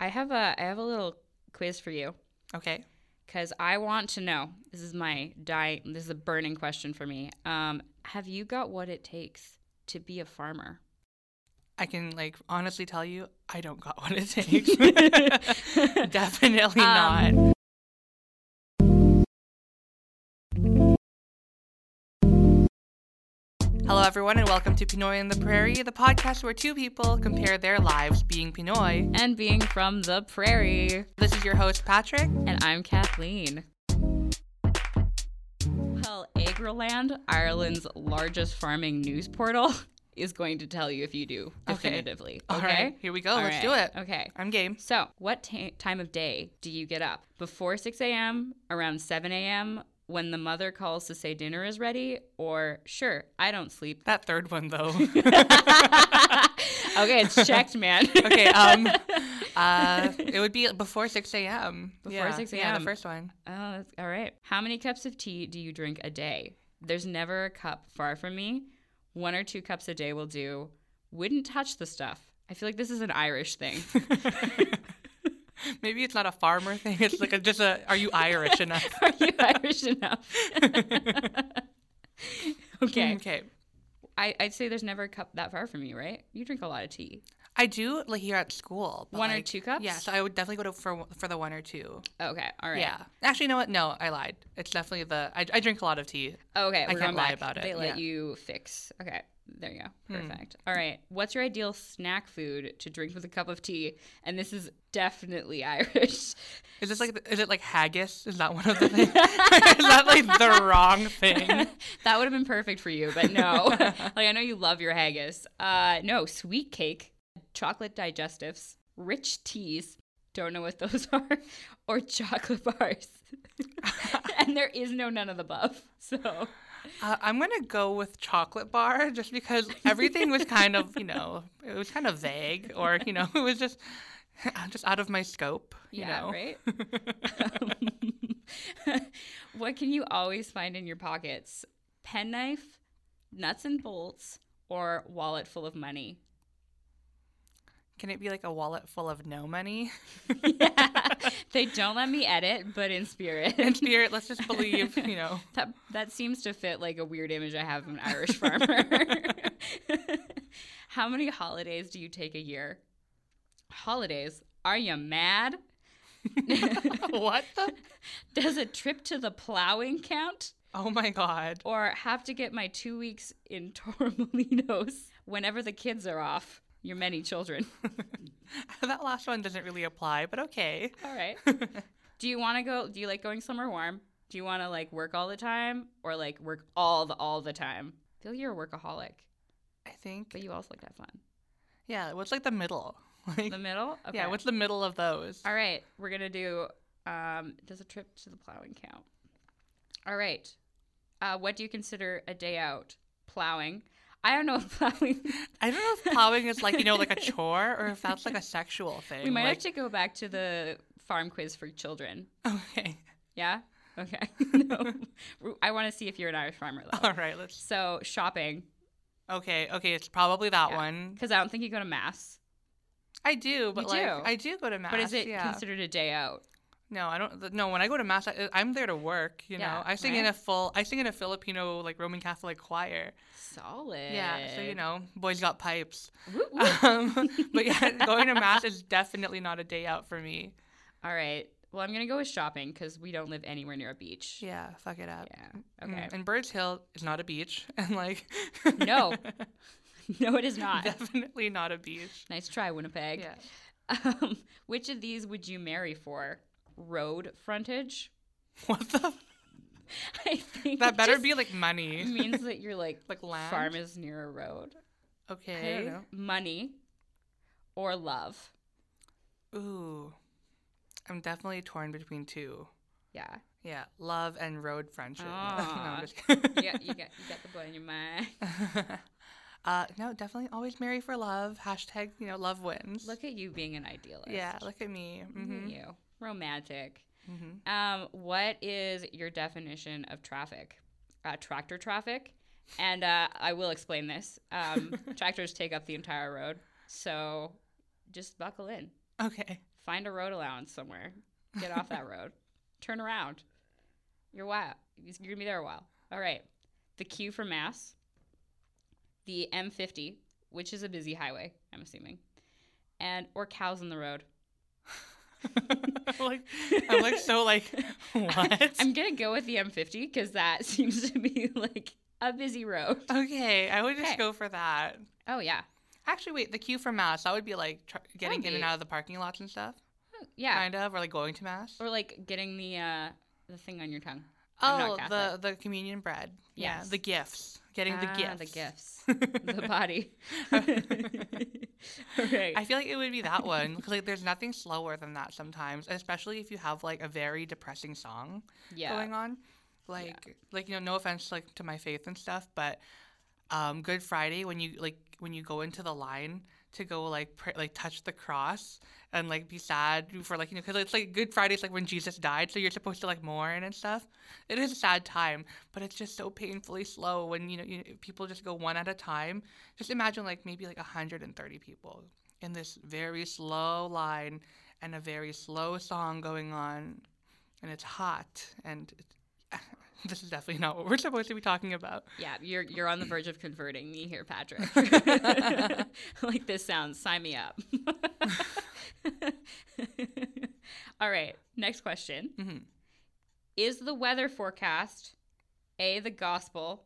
I have a I have a little quiz for you Okay. because I want to know. This is my die. This is a burning question for me. Um, have you got what it takes to be a farmer? I can like honestly tell you, I don't got what it takes. Definitely Um, not. Hello, everyone, and welcome to Pinoy in the Prairie, the podcast where two people compare their lives being Pinoy. And being from the prairie, This is your host, Patrick. and I'm Kathleen. Well, Agriland, Ireland's largest farming news portal, is going to tell you if you do Okay. definitively. All Okay, right, here we go. All Let's right. do it. Okay. I'm game. So, what ta time of day do you get up? Before 6 a.m., around 7 a.m., when the mother calls to say dinner is ready, or sure, I don't sleep. That third one, though. okay, it's checked, man. okay, um, uh, it would be before 6 a.m. Before Yeah, 6 Yeah, the first one. Oh, that's all right. How many cups of tea do you drink a day? There's never a cup far from me. One or two cups a day will do. Wouldn't touch the stuff. I feel like this is an Irish thing. Maybe it's not a farmer thing. It's like a, just a, are you Irish enough? Are you Irish enough? okay. Okay. I, I'd say there's never a cup that far from you, right? You drink a lot of tea. I do like here at school. One or two cups? Yeah, so I would definitely go to for for the one or two. Okay, all right. Yeah. Actually, you know what? No, I lied. It's definitely the. I, I drink a lot of tea. Okay, I can't lie back. about it, They let yeah. You fix. Okay, there you go. Perfect. All right. What's your ideal snack food to drink with a cup of tea? And this is definitely Irish. Is this like is it like haggis? Is that one of the things? is that like the wrong thing? that would have been perfect for you, but no. like I know you love your haggis. Uh, no, sweet cake, chocolate digestives, rich teas. Don't know what those are, or chocolate bars. and there is no none of the above. So Uh, I'm gonna go with chocolate bar just because everything was kind of you know it was kind of vague or you know it was just just out of my scope. You yeah, know? right. what can you always find in your pockets? Penknife, nuts and bolts, or wallet full of money? Can it be like a wallet full of no money? yeah. They don't let me edit, but in spirit. In spirit, let's just believe, you know. that that seems to fit like a weird image I have of an Irish farmer. How many holidays do you take a year? Holidays? Are you mad? what the? Does a trip to the plowing count? Oh my god. Or have to get my two weeks in Torremolinos whenever the kids are off? Your many children. that last one doesn't really apply, but okay. All right. do you want to go? Do you like going somewhere warm? Do you want to like work all the time or like work all the all the time? I feel like you're a workaholic, I think. but you also like to have fun. Yeah, what's like the middle? Like, The middle? Okay. Yeah, what's the middle of those? All right, we're gonna do. Um, does a trip to the plowing count? All right. Uh, what do you consider a day out? Plowing. I don't know if plowing. I don't know if plowing is like, you know, like a chore or if that's like a sexual thing. we might like, have to go back to the farm quiz for children. Okay. Yeah. Okay. no. I want to see if you're an Irish farmer though. All right, let's. So shopping, Okay, okay, it's probably that Yeah. one. because I don't think you go to mass. I do, but like, do? I do go to mass. But is it yeah. considered a day out? No, I don't. No, when I go to mass, I, I'm there to work. You know, I sing in a full. I sing in a Filipino like Roman Catholic choir. Solid. Yeah, so you know, boys got pipes. Woo, woo. Um, but yeah, going to mass is definitely not a day out for me. All right. Well, I'm gonna go with shopping because we don't live anywhere near a beach. Yeah, fuck it up. Yeah. Mm, Okay. And Birds Hill is not a beach, and like, No. no, it is not. definitely not a beach. Nice try, Winnipeg. Yeah. Um, which of these would you marry for? Road frontage? What the? I think That better be like money. means that you're like Like land? farm is near a road. Okay. Money or love. Ooh, I'm definitely torn between two. Yeah. Yeah, love and road friendship. no, Aw. I'm just kidding. You got you got you got the boy in your mind. Uh, no, definitely always marry for love. Hashtag, you know, love wins. Look at you being an idealist. yeah, look at me. Look hmm at you. Romantic. hmm Um, what is your definition of traffic? Uh, tractor traffic. And uh, I will explain this. Um, tractors take up the entire road, so just buckle in. Okay. Find a road allowance somewhere. Get off that road. Turn around. You're a while. You're gonna be there a while. All right. The queue for Mass. The M50, which is a busy highway, I'm assuming, and or cows in the road. like I'm like so like what? I'm gonna go with the M50 because that seems to be like a busy road. okay, I would just Okay. go for that. Oh yeah, Actually, wait, the queue for mass that would be like tr- getting in and out of the parking lots and stuff, yeah, kind of, or like going to mass. or like getting the uh the thing on your tongue. Oh, the the communion bread. Yeah, Yes. the gifts. Getting the Ah, gifts. the gifts, the body. right. I feel like it would be that one because like there's nothing slower than that sometimes, especially if you have like a very depressing song yeah. going on. Like like you know, no offense like to my faith and stuff, but um, Good Friday when you like when you go into the line to go like like touch the cross and like be sad for like you know because it's like Good Friday's like when Jesus died, so you're supposed to like mourn and stuff. It is a sad time, but it's just so painfully slow when you know, you people just go one at a time. Just imagine like maybe like 130 people in this very slow line and a very slow song going on, and it's hot and. This is definitely not what we're supposed to be talking about. Yeah, you're you're on the verge of converting me here, Patrick. like this sounds. Sign me up. All right, next question. Mhm. Is the weather forecast A the gospel,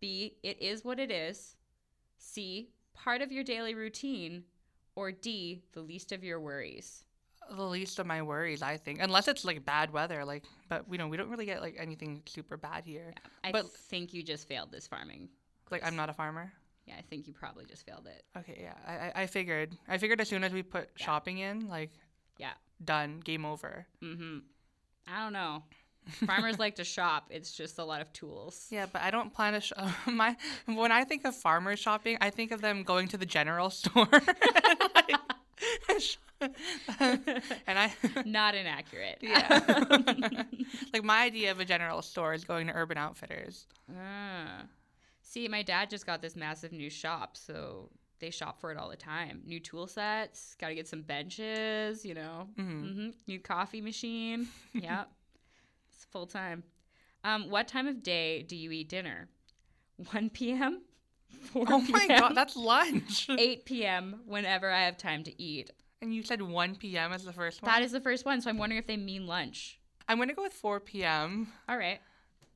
B it is what it is, C part of your daily routine, or D the least of your worries? The least of my worries, I think, unless it's like bad weather. Like, but we know we don't really get like anything super bad here. I But- think you just failed this farming. Like, I'm not a farmer. Yeah, I think you probably just failed it. Okay, yeah, I, I, figured. I figured as soon as we put shopping in, like, Yeah. done, game over. Mm-hmm. I don't know. Farmers like to shop. It's just a lot of tools. Yeah, but I don't plan to. Sh- my when I think of farmers shopping, I think of them going to the general store. Like, and I. Not inaccurate. Yeah. like my idea of a general store is going to Urban Outfitters. Ah. See, my dad just got this massive new shop, so they shop for it all the time. New tool sets, got to get some benches, you know. Mhm. hmm New coffee machine. yep. It's full time. Um, what time of day do you eat dinner? 1 p.m., 4 Oh my god, that's lunch. 8 p.m., whenever I have time to eat. And you said 1 p.m. is the first one? That is the first one, so I'm wondering if they mean lunch. I'm going to go with 4 p.m. All right.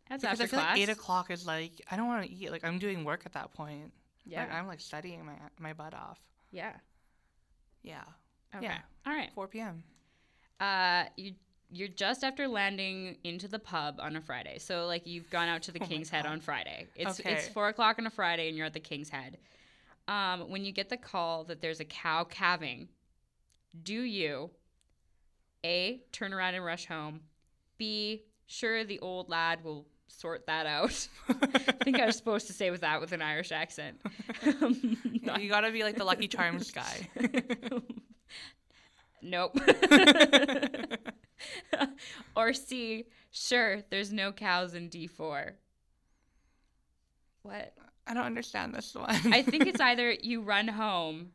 That's Because after I feel class. like 8 o'clock is like, I don't want to eat. Like, I'm doing work at that point. Yeah. Like, I'm like studying my, my butt off. yeah. Yeah. Okay. Yeah. All right. 4 p.m. Uh, you you're just after landing into the pub on a Friday. So like you've gone out to the Oh King's Head on Friday. It's it's four o'clock on a Friday and you're at the King's Head. Um, when you get the call that there's a cow calving, do you A turn around and rush home? B sure the old lad will sort that out. I think I was supposed to say with that with an Irish accent. you got to be like the Lucky Charms guy. Nope. or C, sure, there's no cows in D4. What? I don't understand this one. I think it's either you run home,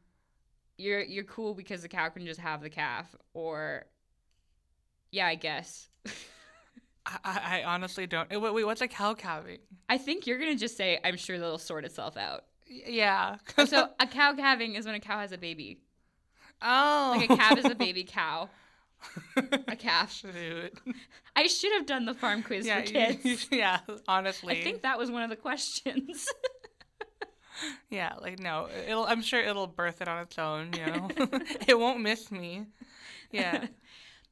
you're you're cool because the cow can just have the calf, or yeah, I guess. I, I honestly don't. Wait, wait, what's a cow calving? I think you're gonna just say, I'm sure that'll sort itself out. Yeah. Oh, so a cow calving is when a cow has a baby. oh. Like a calf is a baby cow. A calf. Shoot. I should have done the farm quiz Yeah, for you- kids. yeah, honestly. I think that was one of the questions. Yeah, like no, it'll. I'm sure it'll birth it on its own. You know, it won't miss me. Yeah.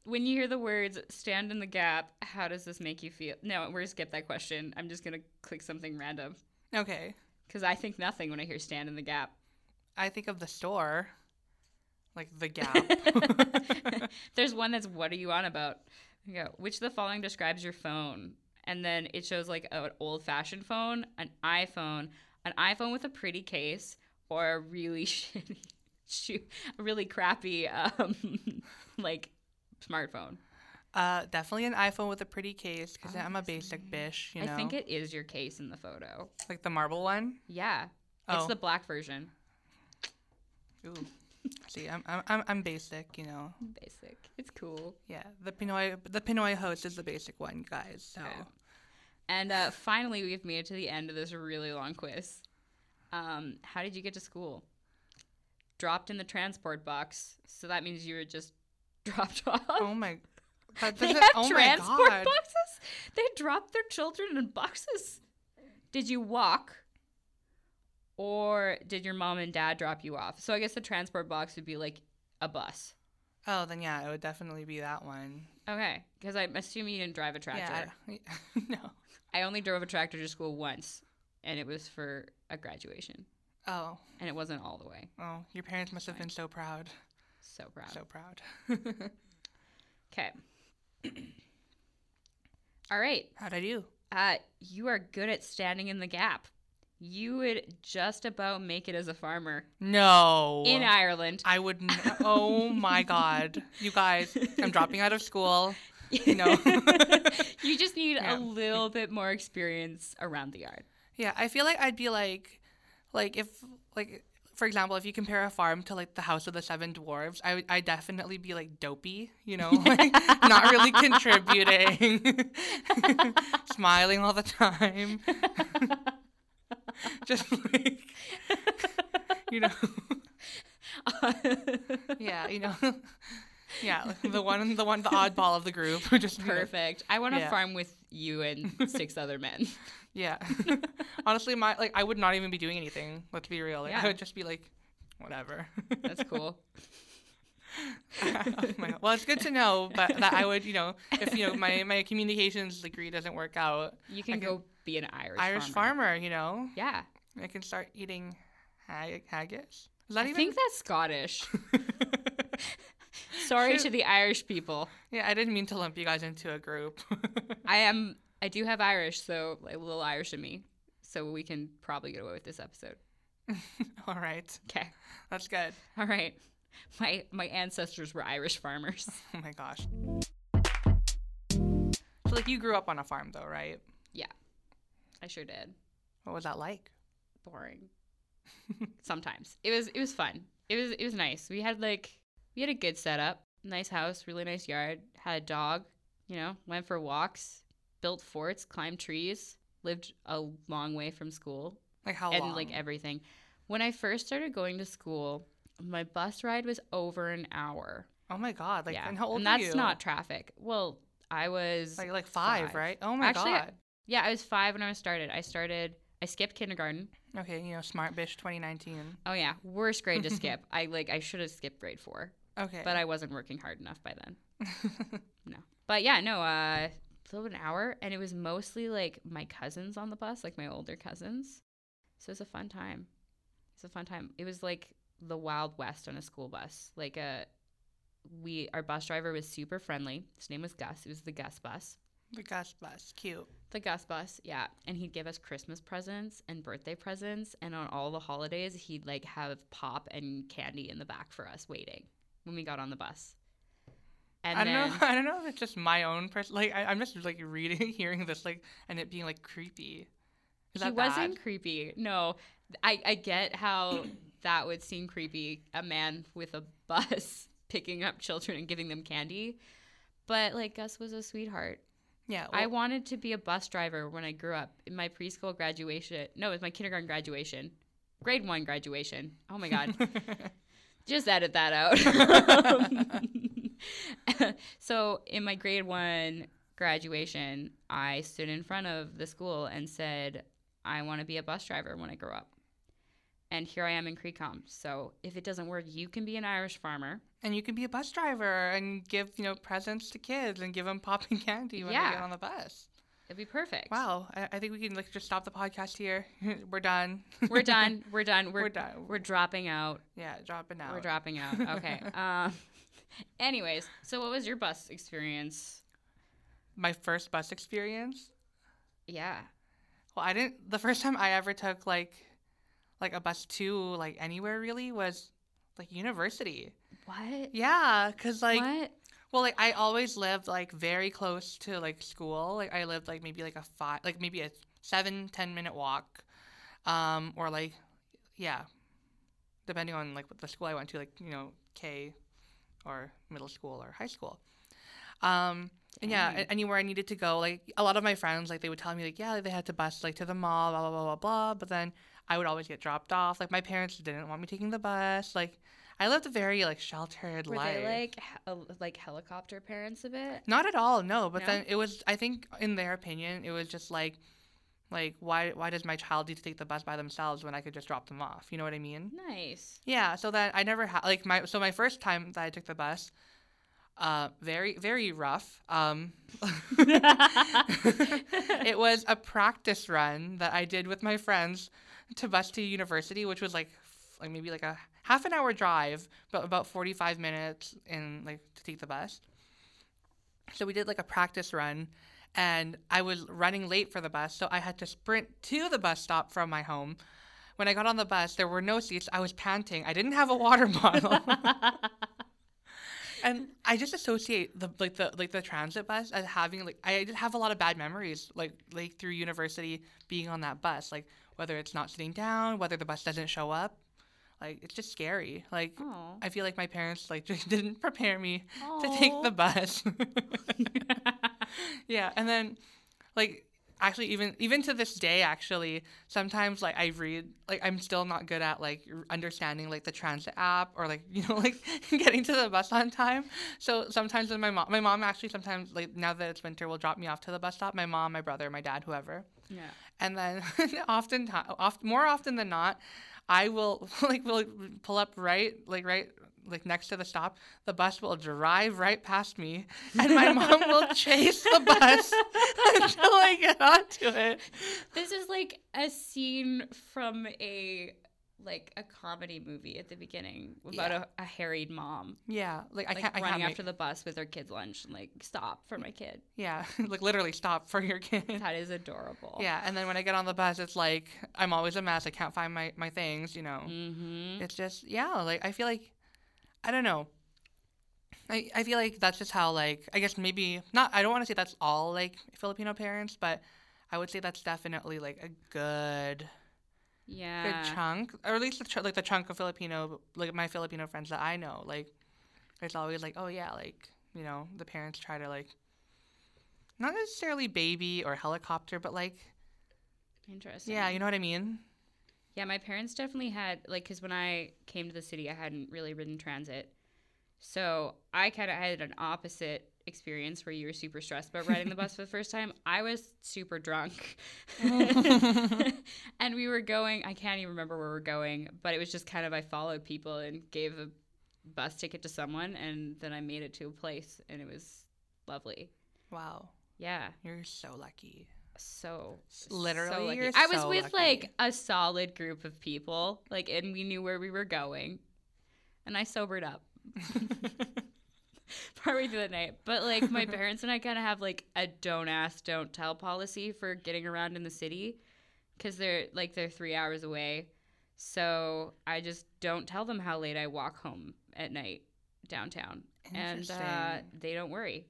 when you hear the words stand in the gap, how does this make you feel? No, we're to skip that question. I'm just going to click something random Okay. because I think nothing when I hear stand in the gap. I think of the store, like the Gap. There's one that's what are you on about? You go, which of the following describes your phone? And then it shows like an old fashioned phone, an iPhone, an iPhone with a pretty case, or a really shitty, a really crappy, um, like smartphone. uh, definitely an iPhone with a pretty case because I'm a basic bitch. You know, I think it is your case in the photo. like the marble one. Yeah. oh. It's the black version. Ooh. See, I'm, I'm I'm basic, you know. Basic. It's cool. Yeah, the Pinoy the Pinoy host is the basic one, guys. So Okay. And uh, finally, we've made it to the end of this really long quiz. Um, how did you get to school? Dropped in the transport box. So that means you were just dropped off. oh my, that they have oh transport God. boxes? They drop their children in boxes. Did you walk? Or did your mom and dad drop you off? So I guess the transport box would be like a bus. Oh, then yeah, it would definitely be that one. Okay, because I'm assuming you didn't drive a tractor. Yeah, I, no. I only drove a tractor to school once, and it was for a graduation, Oh, and it wasn't all the way. oh, your parents must have been so proud, So proud. so proud. Okay. all right. How'd I do? Uh, you are good at standing in the gap. You would just about make it as a farmer No. in Ireland. I would. N- oh my God, you guys! I'm dropping out of school. You know. you just need Yeah. a little bit more experience around the yard. Yeah, I feel like I'd be like, like if like for example, if you compare a farm to like the House of the Seven Dwarves, I would I definitely be like dopey, you know, like not really contributing, smiling all the time, just like you know, yeah, you know, yeah, the one the one the oddball of the group who just Perfect. I want to Yeah. farm with you and six other men. Yeah. Honestly, my like I would not even be doing anything. Let's be real. Like, Yeah. I would just be like, whatever. That's cool. Oh well, it's good to know, but that I would, you know, if you know my my communications degree doesn't work out, You can could- go be an Irish Irish farmer. farmer, you know, Yeah. I can start eating hag- haggis. Is that I even? think that's Scottish. Sorry to the Irish people. yeah, I didn't mean to lump you guys into a group. I am I do have Irish, so like, a little Irish in me. So we can probably get away with this episode. All right, Okay. that's good. All right. My my ancestors were Irish farmers. Oh my gosh. So like you grew up on a farm though, right? I sure did. What was that like? Boring. Sometimes. It was it was fun. It was it was nice. We had like we had a good setup. Nice house, really nice yard, had a dog, you know, went for walks, built forts, climbed trees, lived a long way from school. Like how and long? And like everything. When I first started going to school, my bus ride was over an hour. oh my god! Like, yeah, and how old and that's you? not traffic. Well, I was Like like five, Five. right? Oh my Actually, god. Yeah, I was five when I started. I started. I skipped kindergarten. Okay, you know, Smart bitch, 2019. Oh yeah, worst grade to skip. I like I should have skipped grade four, Okay. but I wasn't working hard enough by then. No, but yeah, no. Uh, it's over an hour, and it was mostly like my cousins on the bus, like my older cousins. So it was a fun time. It's a fun time. It was like the Wild West on a school bus. Like a, we our bus driver was super friendly. His name was Gus. It was the Gus bus. The Gus bus, cute. The Gus bus, yeah. And he'd give us Christmas presents and birthday presents. And on all the holidays, he'd like have pop and candy in the back for us waiting when we got on the bus. And I don't then, know. I don't know if it's just my own person. Like I, I'm just like reading, hearing this, like, and it being like creepy. Is he wasn't bad? creepy. No, I, I get how that would seem creepy. A man with a bus picking up children and giving them candy. But like Gus was a sweetheart. Yeah. I wanted to be a bus driver when I grew up. In my preschool graduation, no, it was my kindergarten graduation, grade one graduation. Oh my god, just edit that out. so in my grade one graduation, I stood in front of the school and said, "I want to be a bus driver when I grow up." And here I am in CreComm. So if it doesn't work, you can be an Irish farmer. And you can be a bus driver and give you know presents to kids and give them popping candy when they get on the bus. It'd be perfect. Wow. I, I think we can like just stop the podcast here. We're done. We're done. We're done. We're, We're done. We're dropping out. yeah, dropping out. We're dropping out. Okay. um, anyways, so what was your bus experience? My first bus experience. Yeah. Well, I didn't. The first time I ever took like, like a bus to like anywhere really was like university. What? Yeah, cause like, what? well, like I always lived like very close to like school. Like I lived like maybe like a five, like maybe a seven ten minute walk, um, or like, yeah, depending on like what the school I went to, like you know K, or middle school or high school. Um, and yeah, anywhere I needed to go, like a lot of my friends, like they would tell me like, yeah, they had to bus like to the mall, blah blah blah blah blah. But then I would always get dropped off. Like my parents didn't want me taking the bus. Like I lived a very like sheltered life. Were life. they like he- uh, like helicopter parents a bit? Not at all, no. But No? then it was, I think, in their opinion, it was just like, like why why does my child need to take the bus by themselves when I could just drop them off? You know what I mean? Nice. Yeah. So that I never had like my so my first time that I took the bus, uh, very very rough. Um, it was a practice run that I did with my friends to bus to university, which was like like maybe like a half an hour drive, but about forty five minutes in like to take the bus. So we did like a practice run, and I was running late for the bus, so I had to sprint to the bus stop from my home. When I got on the bus, there were no seats. I was panting. I didn't have a water bottle. and I just associate the like the like the transit bus as having like I just have a lot of bad memories like like through university being on that bus like whether it's not sitting down whether the bus doesn't show up like it's just scary. Like Aw. I feel like my parents like just didn't prepare me to take the bus. Yeah and then like actually even even to this day actually sometimes like i read like i'm still not good at like understanding like the transit app or like you know like getting to the bus on time. So sometimes when my mom my mom actually sometimes like now that it's winter will drop me off to the bus stop my mom my brother my dad whoever. Yeah. and then often oft, more often than not i will like will pull up right like right like next to the stop. The bus will drive right past me and my mom will chase the bus until i get onto it. This is like a scene from a like a comedy movie at the beginning about Yeah. a, a harried mom yeah like i like can't i running can't after make, the bus with her kid's lunch and like stop for my kid. yeah like literally stop for your kid That is adorable. yeah and then when i get on the bus it's like i'm always a mess i can't find my my things you know Mm-hmm. it's just yeah like i feel like i don't know I, I feel like that's just how like i guess maybe not i don't want to say that's all like filipino parents but i would say that's definitely like a good Yeah. good chunk or at least the ch- like the chunk of filipino like my filipino friends that i know like it's always like oh yeah like you know the parents try to like not necessarily baby or helicopter but like Interesting. yeah you know what i mean Yeah, my parents definitely had like because when I came to the city, I hadn't really ridden transit, so I kind of had an opposite experience where you were super stressed about riding the bus for the first time. I was super drunk, and we were going. I can't even remember where we're going, but it was just kind of I followed people and gave a bus ticket to someone, and then I made it to a place, and it was lovely. wow Yeah, you're so lucky so literally, so I was so with lucky. like a solid group of people, like, and we knew where we were going, and I sobered up partway through the night. But like, my parents and I kind of have like a don't ask, don't tell policy for getting around in the city, because they're like they're three hours away, so I just don't tell them how late I walk home at night downtown, and uh, they don't worry.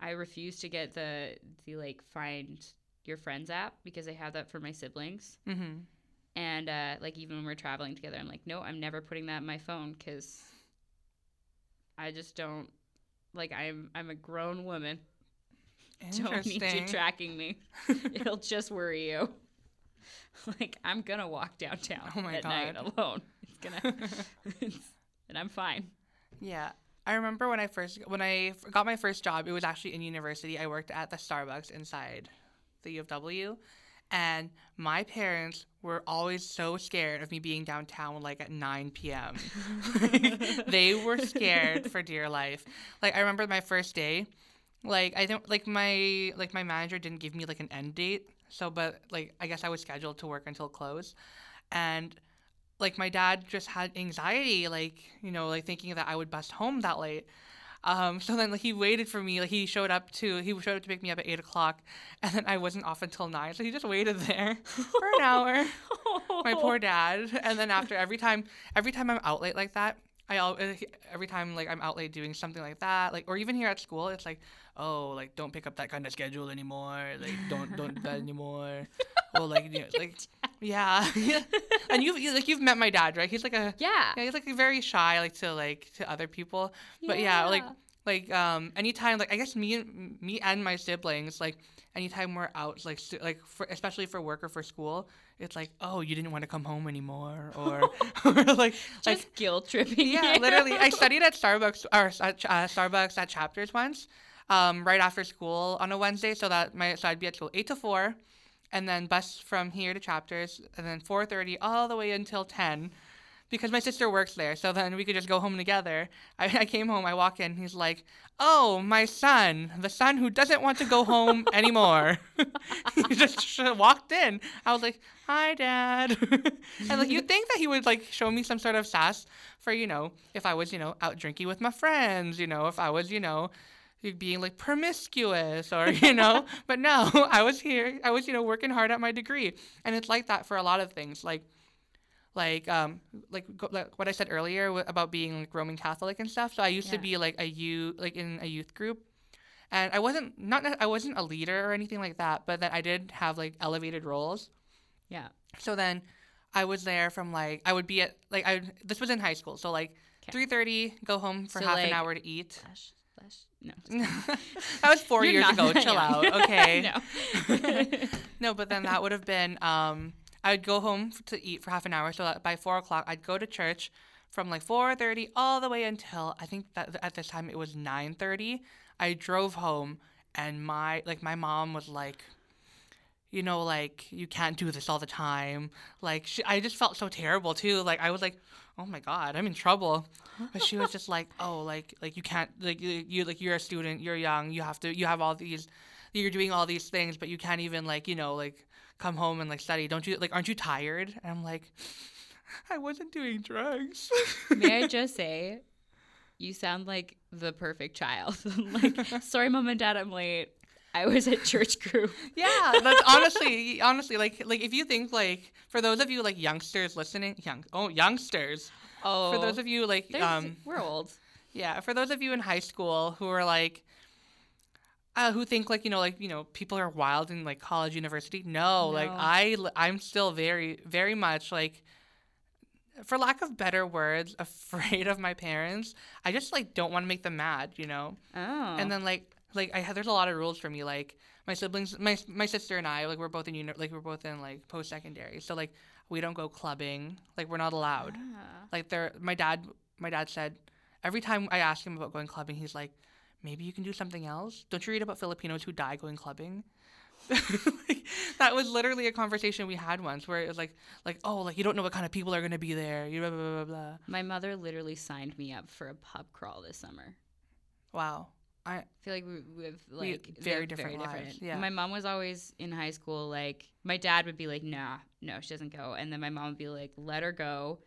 I refuse to get the the like find your friends app because I have that for my siblings. mm-hmm. And uh, like even when we're traveling together, I'm like, no, I'm never putting that in my phone because I just don't like. I'm I'm a grown woman. Don't need you tracking me. It'll just worry you. like I'm gonna walk downtown Oh my at night alone. It's gonna, it's, and I'm fine. Yeah. I remember when I first when I got my first job, it was actually in university. I worked at the Starbucks inside the U of W, and my parents were always so scared of me being downtown like at 9 p.m. they were scared for dear life. Like I remember my first day, like I don't like my like my manager didn't give me like an end date. So but like I guess I was scheduled to work until close. And like my dad just had anxiety, like, you know, like thinking that I would bust home that late. Um, so then like he waited for me, like he showed up to he showed up to pick me up at eight o'clock and then I wasn't off until nine. So he just waited there for an hour. My poor dad. And then after every time every time I'm out late like that, I al- uh, every time like I'm out late doing something like that, like or even here at school, it's like, oh, like don't pick up that kind of schedule anymore. Like don't don't do that anymore. well, like you know, like yeah, and you've you, like you've met my dad, right? He's like a Yeah. yeah, he's like very shy, like to like to other people. But yeah, like like um anytime like I guess me and me and my siblings like anytime we're out like like for especially for work or for school, it's like oh you didn't want to come home anymore or or like just like guilt tripping. yeah you. literally I studied at Starbucks or at uh, Starbucks at Chapters once, um right after school on a Wednesday so that my so I'd be at school eight to four, and then bus from here to Chapters and then four thirty all the way until ten because my sister works there. So then we could just go home together. I, I came home, I walk in, he's like, Oh, my son, the son who doesn't want to go home anymore. he just walked in. I was like, Hi, Dad. and like, you'd think that he would like show me some sort of sass for, you know, if I was, you know, out drinking with my friends, you know, if I was, you know, being like promiscuous or you know but no i was here i was you know working hard at my degree and it's like that for a lot of things like like um like, go, like what I said earlier w- about being like Roman Catholic and stuff. So I used to be like a youth like in a youth group, and I wasn't not I wasn't a leader or anything like that, but then I did have like elevated roles. Yeah. So then I was there from like I would be at like I this was in high school, so like three thirty, go home for So, half like- an hour to eat. Slash, no. that was 4 You're years ago. Chill young. out, okay. no. No, but then that would have been um I would go home to eat for half an hour. So that by four o'clock, I'd go to church from like four thirty all the way until I think that at this time it was nine thirty. I drove home, and my like my mom was like, you know, like you can't do this all the time. Like she, I just felt so terrible too. Like I was like, oh my god, I'm in trouble. But she was just like, oh, like like you can't like you like you're a student, you're young, you have to you have all these you're doing all these things, but you can't even like you know like come home and like study. Don't you like aren't you tired? And I'm like, I wasn't doing drugs. May I just say, you sound like the perfect child. like, sorry, mom and dad, I'm late. I was at church group. yeah, that's honestly honestly like like if you think like for those of you like youngsters listening, young oh youngsters. Oh, For those of you like there's- um we're old. Yeah, for those of you in high school who are like, uh, who think like you know like you know people are wild in like college, university. No, like I I'm still very very much like, for lack of better words, afraid of my parents. I just like don't want to make them mad, you know. Oh, And then like like I there's a lot of rules for me. Like my siblings, my my sister and I, like we're both in uni- like we're both in like post secondary. So like we don't go clubbing. Like we're not allowed. Ah. Like there, my dad, my dad said every time I ask him about going clubbing, he's like, maybe you can do something else. Don't you read about Filipinos who die going clubbing? like, that was literally a conversation we had once where it was like, like oh, like you don't know what kind of people are gonna be there. You blah blah blah blah. My mother literally signed me up for a pub crawl this summer. Wow. I feel like we, we have We- like very they're different yeah. My mom was always in high school. Like my dad would be like, "Nah, no, she doesn't go," and then my mom would be like, "Let her go,"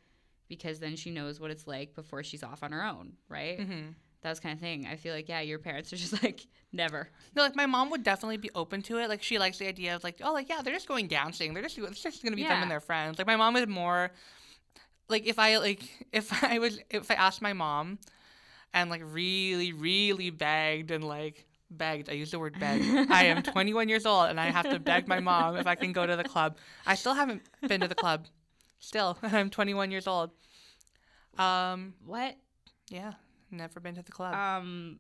because then she knows what it's like before she's off on her own, right? mhm. That was kind of thing. I feel like yeah, your parents are just like never. no, like my mom would definitely be open to it. Like she likes the idea of like, oh, like yeah, they're just going dancing. They're just it's just gonna be them and their friends. Like my mom is more like if I like if I was if I asked my mom and like really really begged and like begged. I use the word beg. I am 21 years old and I have to beg my mom if I can go to the club. I still haven't been to the club. Still, I'm 21 years old. Um, What? yeah, never been to the club. Um,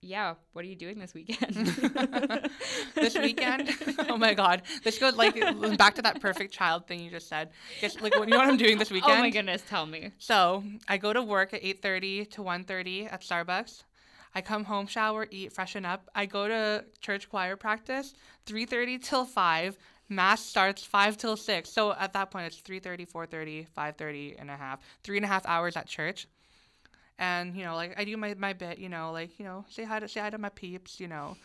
yeah. What are you doing this weekend? this weekend. oh my god, this goes like back to that perfect child thing you just said. Like what you know what I'm doing this weekend? Oh my goodness, tell me. So I go to work at 8:30 to 1:30 at Starbucks. I come home, shower, eat, freshen up. I go to church choir practice 3:30 till 5. Mass starts 5 till 6. So at that point it's 3:30, 4:30, 5:30 and a half. Three and a half hours at church. And you know, like I do my, my bit, you know, like, you know, say hi to say hi to my peeps, you know.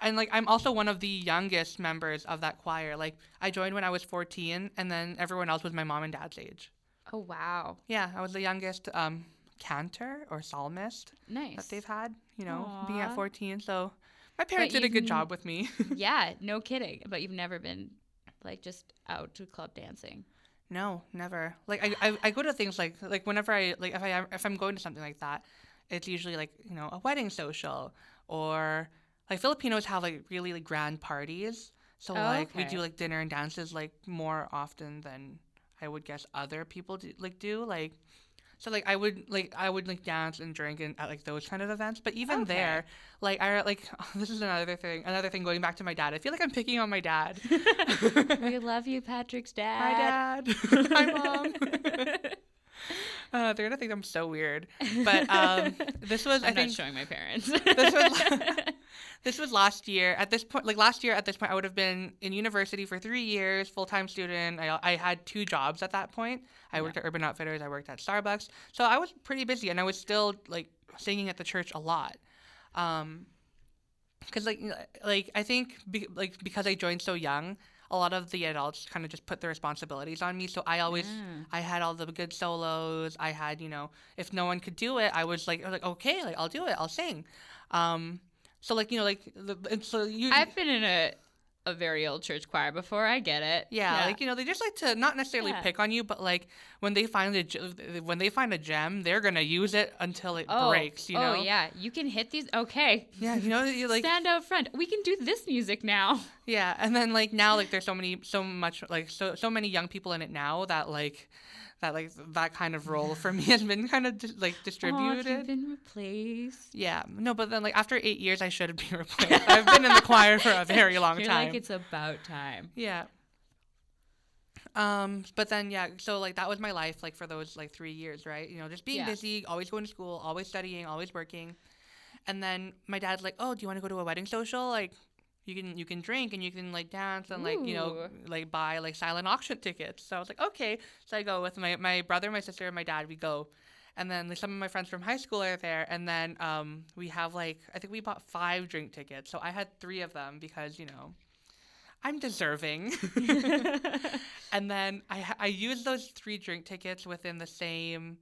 And like I'm also one of the youngest members of that choir. Like I joined when I was 14 and then everyone else was my mom and dad's age. Oh wow, Yeah, I was the youngest um, cantor or psalmist nice. that they've had, you know, being at 14. So my parents did a good job with me. yeah, no kidding. But you've never been like just out to club dancing. No, never. Like I, I, I go to things like like whenever I like if I if I'm going to something like that, it's usually like you know a wedding social or like Filipinos have like really like grand parties. So Oh, like we do like dinner and dances like more often than I would guess other people do, like do like. So like I would like I would like dance and drink and at like those kind of events, but even Okay. there, like I like this is another thing. Another thing going back to my dad. I feel like I'm picking on my dad. we love you, Patrick's dad. Hi, Dad. Hi, Mom. uh, they're gonna think I'm so weird. But um, this was, I'm I not think, showing my parents. this was, this was last year. At this point, like last year, at this point, I would have been in university for three years, full time student. I, I had two jobs at that point. I worked at Urban Outfitters. I worked at Starbucks. So I was pretty busy, and I was still like singing at the church a lot. Um, because like like I think be, like because I joined so young, a lot of the adults kind of just put the responsibilities on me. So I always Mm. I had all the good solos. I had you know if no one could do it, I was like I was like okay, like I'll do it, I'll sing. Um, so like you know like the, and so you I've been in a a very old church choir before. I get it. yeah, like you know they just like to not necessarily Yeah. pick on you, but like when they find a when they find a gem, they're gonna use it until it oh, breaks. You oh, know. oh yeah, you can hit these. Okay, Yeah, you know, you like stand out front. We can do this music now. Yeah, and then like now like there's so many so much like so so many young people in it now that like that like that kind of role for me has been kind of dis- like distributed. you've been replaced. yeah, no, but then like after eight years, I should have been replaced. I've been in the choir for a very long You're time. like it's about time. yeah. Um, but then yeah, so like that was my life like for those like three years, right? You know, just being Yeah. busy, always going to school, always studying, always working. And then my dad's like, "Oh, do you want to go to a wedding social? Like, you can you can drink and you can like dance and like you know like buy like silent auction tickets." So I was like, "Okay." So I go with my my brother, my sister, and my dad. We go, and then like, some of my friends from high school are there. And then um we have like I think we bought five drink tickets. So I had three of them because you know I'm deserving. and then I I used those three drink tickets within the same,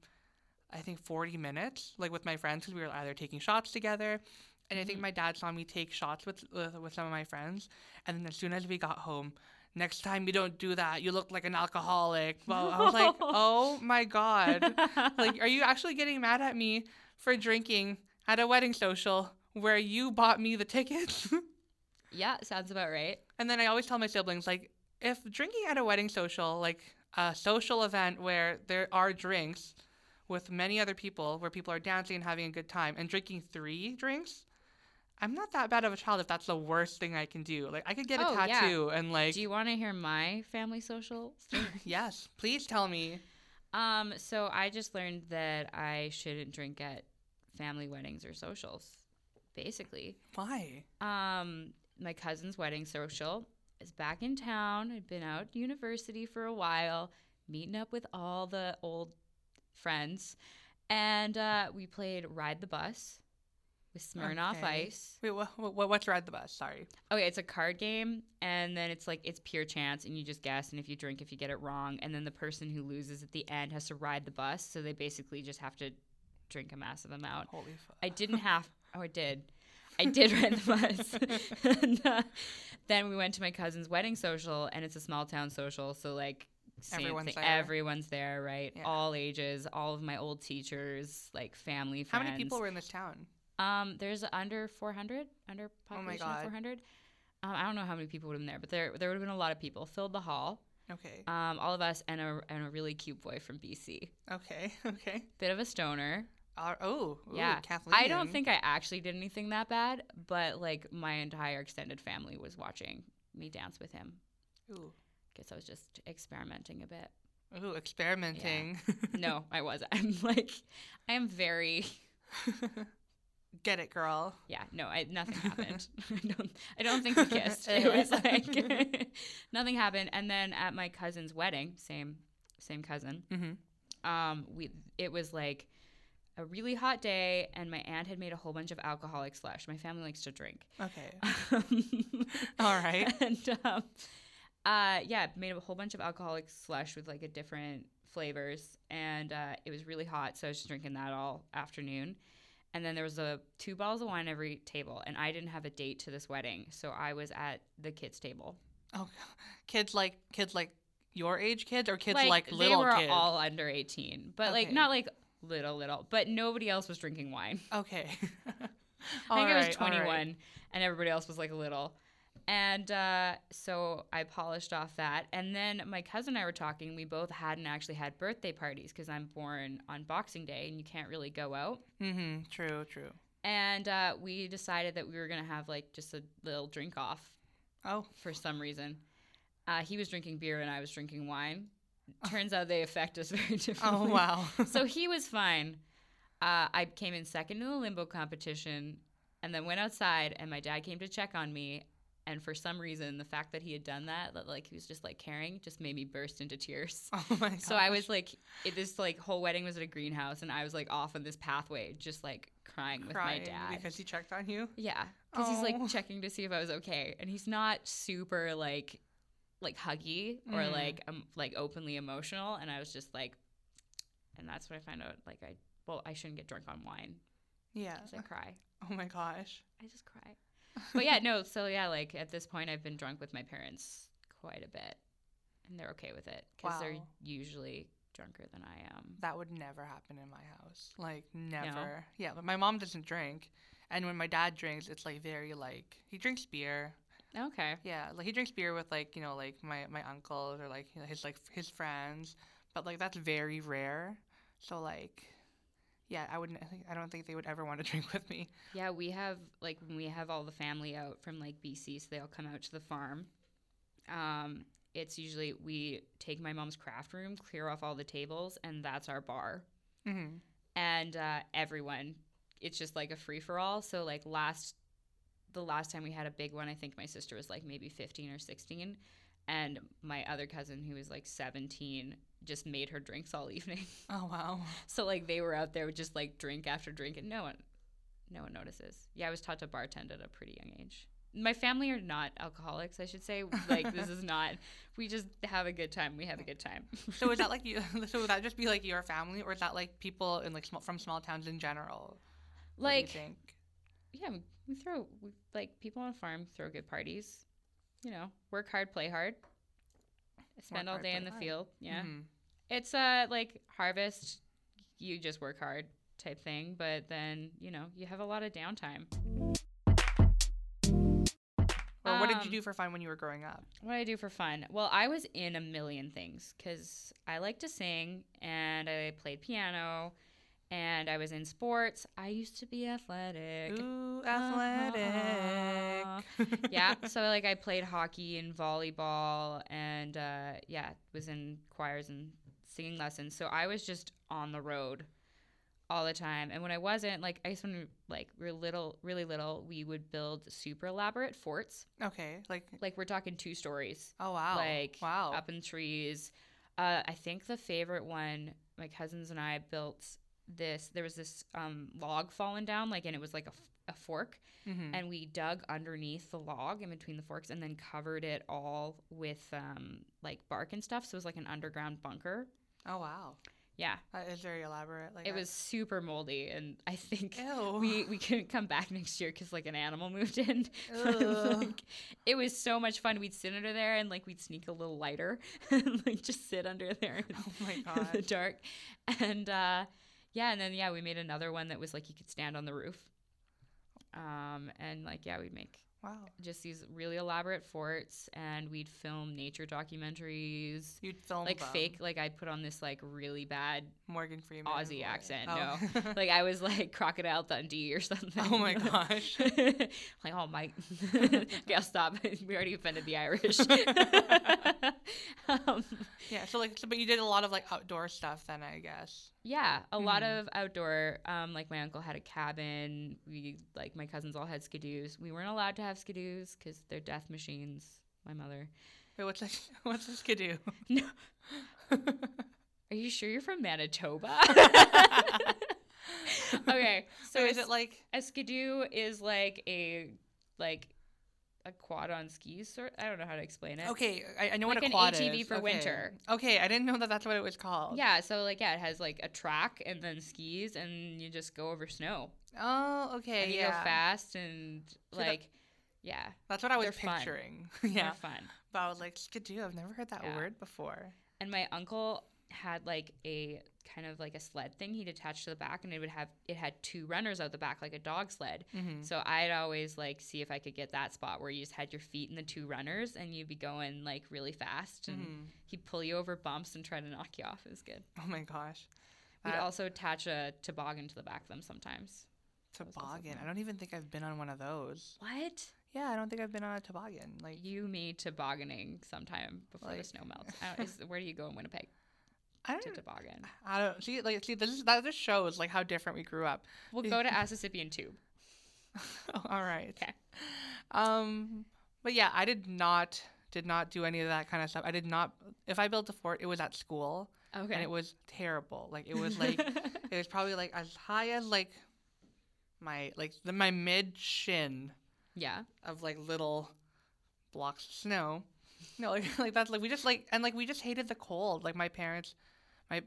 I think forty minutes, like with my friends, because we were either taking shots together, and I think mm-hmm. my dad saw me take shots with with, with some of my friends, and then as soon as we got home. Next time you don't do that, you look like an alcoholic. Well, I was like, oh my god, like, are you actually getting mad at me for drinking at a wedding social where you bought me the tickets? yeah, sounds about right. And then I always tell my siblings, like, if drinking at a wedding social, like a social event where there are drinks with many other people, where people are dancing and having a good time, and drinking three drinks, I'm not that bad of a child if that's the worst thing I can do. Like, I could get a Oh, yeah. tattoo and, like, Do you want to hear my family social story? yes, please tell me. Um, so I just learned that I shouldn't drink at family weddings or socials, basically. Why? Um, my cousin's wedding social is back in town. I'd been out university for a while, meeting up with all the old friends, and uh, we played Ride the Bus with Smirnoff Okay. Ice. Wait, what, what, what's Ride the Bus? Sorry. Okay, it's a card game, and then it's like it's pure chance, and you just guess. And if you drink, if you get it wrong, and then the person who loses at the end has to ride the bus. So they basically just have to drink a massive amount. Holy fuck. I didn't have. Oh, I did. I did ride the bus. and, uh, then we went to my cousin's wedding social, and it's a small town social, so like same Everyone's thing. there. Everyone's there, right? Yeah. All ages, all of my old teachers, like family, friends. How many people were in this town? Um, there's under 400, under Oh my population God. of 400. Um, I don't know how many people would have been there, but there there would have been a lot of people. Filled the hall. Okay. Um, all of us and a and a really cute boy from BC. Okay. Okay. Bit of a stoner. Uh, oh. Ooh, yeah. Kathleen. I don't think I actually did anything that bad, but like my entire extended family was watching me dance with him. Ooh. Guess I was just experimenting a bit. Ooh, experimenting. No, I wasn't. I'm like, I am very. Get it, girl. Yeah, no, I nothing happened. I don't I don't think we kissed. It was like nothing happened. And then at my cousin's wedding, same same cousin, Mm-hmm. um, we it was like a really hot day and my aunt had made a whole bunch of alcoholic slush. My family likes to drink. Okay. All right. and um, uh, yeah, made a whole bunch of alcoholic slush with like a different flavors, and uh, it was really hot, so I was just drinking that all afternoon. And then there was a two bottles of wine every table, and I didn't have a date to this wedding, so I was at the kids' table. Oh, kids like kids like your age kids or kids like, like, they little were kids? all under 18, but like not like little little, but nobody else was drinking wine. Okay. I think I was Alright, alright. 21 and everybody else was like little. And uh, so I polished off that. And then my cousin and I were talking. We both hadn't actually had birthday parties because I'm born on Boxing Day and you can't really go out. Mm-hmm. True. True. And uh, we decided that we were going to have like just a little drink off Oh. for some reason. Uh, he was drinking beer and I was drinking wine. Turns out they affect us very differently. Oh wow. so he was fine. Uh, I came in second in the limbo competition and then went outside and my dad came to check on me. And for some reason, the fact that he had done that, that like he was just like caring, just made me burst into tears. oh my god. So I was like, it, this like whole wedding was at a greenhouse, and I was like off on this pathway, just like crying with my dad. because he checked on you. Yeah, because he's Oh. like checking to see if I was okay, and he's not super like like huggy or Mhm. like um like openly emotional, and I was just like, and that's when I found out like I well I shouldn't get drunk on wine Yeah, I cry. Oh my gosh. I just cry. But yeah, no. So yeah, like at this point, I've been drunk with my parents quite a bit, and they're okay with it because they're usually drunker than I am. That would never happen in my house. Like never. Yeah, but my mom doesn't drink, and when my dad drinks, it's like very like he drinks beer. Okay. Yeah, like he drinks beer with like you know like my my uncles or like you know, his like his friends, but like that's very rare. So like, yeah, I wouldn't. I don't think they would ever want to drink with me. Yeah, we have like when we have all the family out from like BC, so they all come out to the farm. Um, it's usually we take my mom's craft room, clear off all the tables, and that's our bar. Mm-hmm. And uh, everyone, it's just like a free for all. So like last, the last time we had a big one, I think my sister was like maybe fifteen or sixteen, and my other cousin who was like seventeen just made her drinks all evening. Oh wow. So like they were out there with just like drink after drink, and no one, no one notices. Yeah, I was taught to bartend at a pretty young age. My family are not alcoholics, I should say. Like this is not. We just have a good time. We have a good time. So is that like you? So would that just be like your family, or is that like people in like small, from small towns in general? What do you like think? yeah, we, we throw we, like people on a farm throw good parties. You know, work hard, play hard. Spend all hard, day in the hard. field. Yeah, Mhm. it's uh like harvest. You just work hard type thing, but then you know you have a lot of downtime. Or what did you Um, do for fun when you were growing up? What did I do for fun? Well, I was in a million things because I like to sing and I played piano and I was in sports. I used to be athletic. Ooh, Uh-huh. athletic. yeah, so like I played hockey and volleyball and uh, yeah, was in choirs and singing lessons. So I was just on the road all the time. And when I wasn't, like I used when we, like we were little, really little, we would build super elaborate forts. okay, like Like we're talking two stories oh wow, like wow. up in trees. Uh, I think the favorite one, my cousins and I built this. There was this um, log fallen down, like, and it was like a, f- a fork, Mhm. and we dug underneath the log in between the forks, and then covered it all with um, like bark and stuff. So it was like an underground bunker. oh wow, Yeah, that is very elaborate. Like it was super moldy, and I think Ew. we we couldn't come back next year because like an animal moved in. Like, it was so much fun. We'd sit under there and like we'd sneak a little lighter and like just sit under there in, Oh my in the dark. And uh, yeah, and then yeah, we made another one that was like you could stand on the roof. Um, and like yeah, we'd make wow. just these really elaborate forts, and we'd film nature documentaries. You'd film Like them. fake, like I'd put on this like really bad Morgan Freeman Aussie accent. Oh. No, like I was like Crocodile Dundee or something. Oh my gosh. like oh my, okay, I'll stop. we already offended the Irish. um, yeah. So like, so, but you did a lot of like outdoor stuff then, I guess. Yeah, a lot Mhm. of outdoor. Um, like my uncle had a cabin. We like my cousins all had skidoos. We weren't allowed to have skidoos because they're death machines. My mother. Wait, what's a, what's a skidoo? No. Are you sure you're from Manitoba? okay, so so is it like? A skidoo is like a like a quad on skis sort. I don't know how to explain it. Okay, I, I know Like what a an quad ATV is. for okay. winter. Okay, I didn't know that that's what it was called. Yeah, so like yeah, it has like a track and then skis and you just go over snow. Oh, okay. and you yeah. go fast and So like Yeah. That's what I was They're fun. picturing. They're yeah. fun. But I was like, skidoo, I've never heard that Yeah. word before. And my uncle had like a kind of like a sled thing he'd attach to the back and it would have it had two runners out the back like a dog sled. Mm-hmm. So I'd always like see if I could get that spot where you just had your feet in the two runners and you'd be going like really fast and Mhm. he'd pull you over bumps and try to knock you off. It was good. Oh my gosh. We'd That- also attach a toboggan to the back of them sometimes. toboggan. I don't even think I've been on one of those. What? Yeah, I don't think I've been on a toboggan. Like, You me tobogganing sometime before the snow melts. Is, where do you go in Winnipeg I don't. toboggan? I don't see. Like, see, this is that just shows like how different we grew up. We'll go to Assisipian Tube. All right. Okay. Um, but yeah, I did not did not do any of that kind of stuff. I did not. If I built a fort, it was at school, Okay. and it was terrible. Like it was like it was probably like as high as like my like the, my mid shin yeah. of like little blocks of snow. No, like, like that's like we just like and like we just hated the cold. Like my parents,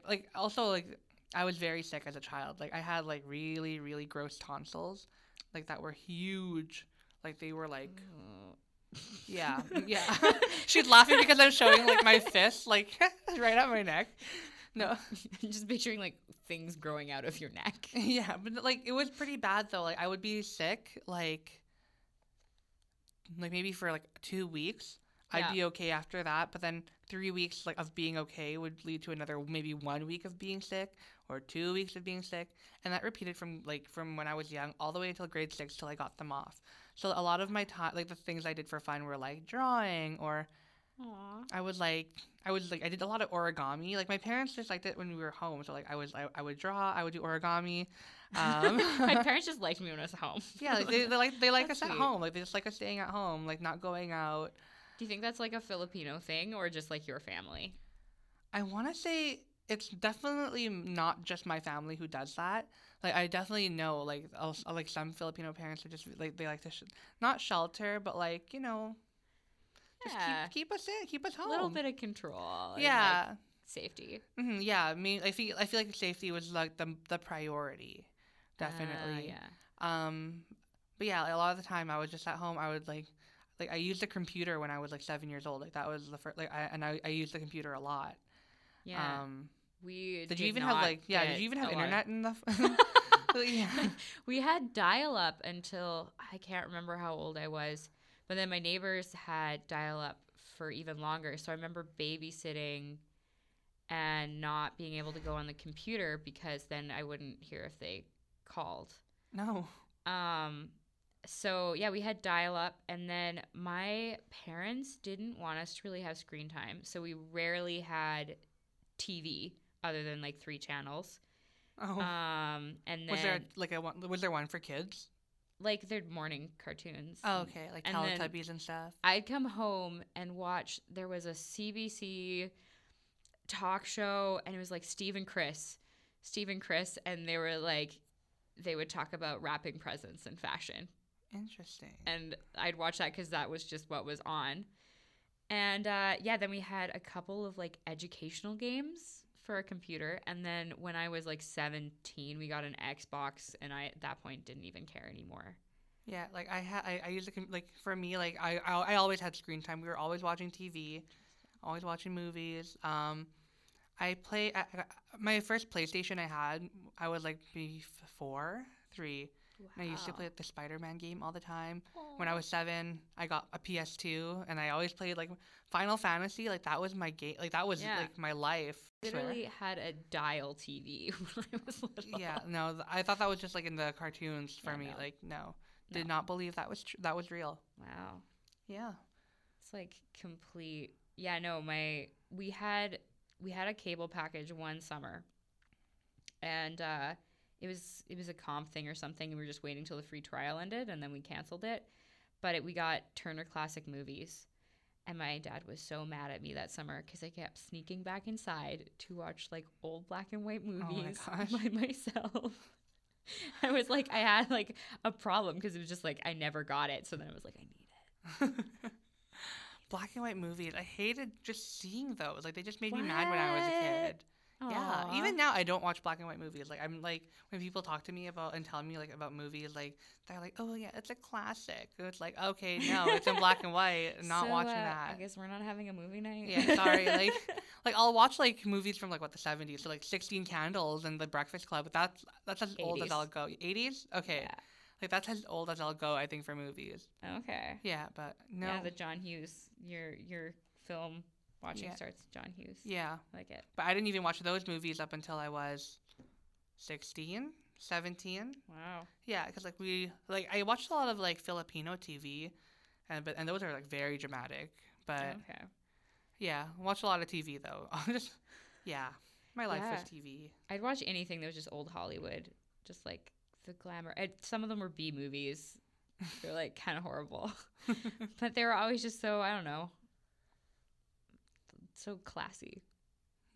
like also like I was very sick as a child. Like I had like really really gross tonsils, like that were huge. Like they were like yeah yeah. She's laughing because I'm showing like my fist like right at my neck. No. Just picturing like things growing out of your neck. Yeah, but like it was pretty bad though. Like I would be sick like like maybe for like 2 weeks. Yeah. I'd be okay after that, but then 3 weeks like of being okay would lead to another maybe 1 week of being sick or 2 weeks of being sick, and that repeated from like from when I was young all the way until grade 6 till I got them off. So a lot of my time like the things I did for fun were like drawing or Aww. I would like I was like I did a lot of origami. Like my parents just liked it when we were home. So like I was I, I would draw, I would do origami. Um, My parents just liked me when I was home. yeah, like, they, they like they like That's us at home. Like they just like us staying at home, like not going out. Do you think that's like a Filipino thing or just like your family? I want to say it's definitely not just my family who does that. Like I definitely know like also, like some Filipino parents are just like they like to sh- not shelter, but like you know, just Yeah. keep keep us in, keep us home A little bit of control. and, like, yeah. safety. hmm yeah, I mean, I feel I feel like safety was like the the priority, definitely. Uh, yeah. Um, but yeah, a lot of the time I was just at home. I would like, like I used a computer when I was like seven years old. Like that was the first. Like I and I, I used the computer a lot. Yeah. Um, we did you even have like yeah? Did you even have lot internet in the? yeah. we had dial up until I can't remember how old I was, but then my neighbors had dial up for even longer. So I remember babysitting and not being able to go on the computer because then I wouldn't hear if they called. No. Um, so yeah, we had dial up, and then my parents didn't want us to really have screen time, so we rarely had TV other than like three channels. Oh. Um, and then was there like a one? Was there one for kids? like their morning cartoons. Oh, okay, like and Teletubbies and stuff. I'd come home and watch. There was a CBC talk show, and it was like Steve and Chris, Steve and Chris, and they were like, they would talk about wrapping presents and fashion, Interesting. and I'd watch that because that was just what was on. And uh, yeah, then we had a couple of like educational games for a computer, and then when I was like 17, we got an Xbox, and I at that point didn't even care anymore. Yeah, like I had, I, I used to like for me, like I, I, I always had screen time. We were always watching TV, always watching movies. Um, I play I, my first PlayStation I had. I was like maybe four, three. And I used to play the Spider-Man game all the time. When I was seven, I got a PS2, and I always played like Final Fantasy. Like that was my game. Like that was Yeah. like my life. Literally had a dial TV when I was little. Yeah, no, th- I thought that was just like in the cartoons for Yeah, me. no. Like no, did No. not believe that was tr- that was real. Wow. Yeah. It's like complete. Yeah, no, my we had we had a cable package one summer, and uh, it was it was a comp thing or something. And we were just waiting till the free trial ended, and then we canceled it. But it, we got Turner Classic Movies, and my dad was so mad at me that summer because I kept sneaking back inside to watch like old black and white oh my movies gosh. by myself. I was like, I had like a problem because it was just like I never got it. So then I was like, I need it. Black and white movies. I hated just seeing those. Like they just made me mad when I was a What? Yeah, even now I don't watch black and white movies. Like I'm like when people talk to me about and tell me like about movies, like they're like, "Oh yeah, it's a classic." It's like, okay, no, it's in black and white. Not So, watching uh, that. I guess we're not having a movie night. Yeah, sorry. Like, like I'll watch like movies from like what the seventies, so like Sixteen Candles and The Breakfast Club. But that's that's as old as I'll go. Eighties, okay. Yeah. Like that's as old as I'll go, I think, for movies. Okay. Yeah, but no. Yeah, the John Hughes, your your film watching Yeah. starts John Hughes. yeah, Like it. but I didn't even watch those movies up until I was 16, 17. Wow. Yeah, because like we like I watched a lot of like Filipino TV, and but and those are like very dramatic. But okay. yeah, watch a lot of TV though. just yeah, my life Yeah. is TV. I'd watch anything that was just old Hollywood, just like the glamour. i some of them were B movies. They're like kind of horrible, but they were always just so I don't know, so classy.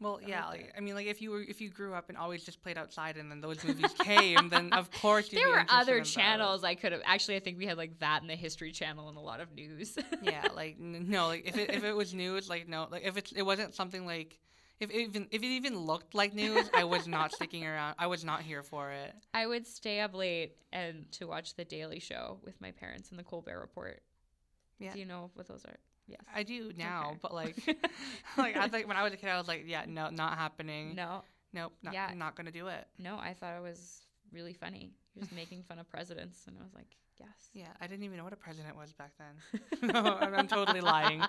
Well, I yeah, like like I mean, like if you were if you grew up and always just played outside, and then those movies came, then of course you'd There were other channels I could have. Actually, I think we had like that in the History Channel and a lot of news. yeah, like n- no, like if it if it was news, like no, like if it's it wasn't something like if it even if it even looked like news, I was not sticking around. I was not here for it. I would stay up late and to watch The Daily Show with my parents and the Colbert Report. Yeah. Do you know what those are? Yes. I do now, Okay. but like like I think when I was a kid, I was like, yeah, no, not happening. no, Nope, not Yeah. not gonna do it. no, I thought it was really funny. You're just making fun of presidents, and I was like, yes. Yeah, I didn't even know what a president was back then. no, I'm, I'm totally lying.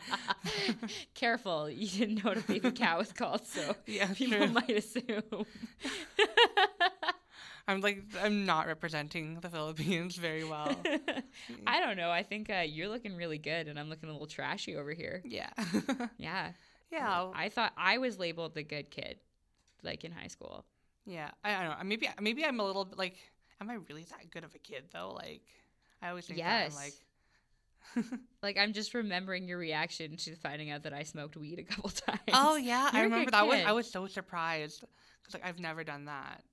Careful, you didn't know what a baby cow was called, so Yeah, people true. might assume. I'm like I'm not representing the Philippines very well. I don't know. I think uh, you're looking really good, and I'm looking a little trashy over here. yeah. Yeah. yeah. I thought I was labeled the good kid, like in high school. Yeah. I, I don't know. Maybe maybe I'm a little bit like am I really that good of a kid though? Like I always think that Yes. I'm like Like I'm just remembering your reaction to finding out that I smoked weed a couple times. Oh yeah, I You're a remember that was. I was so surprised cuz like I've never done that.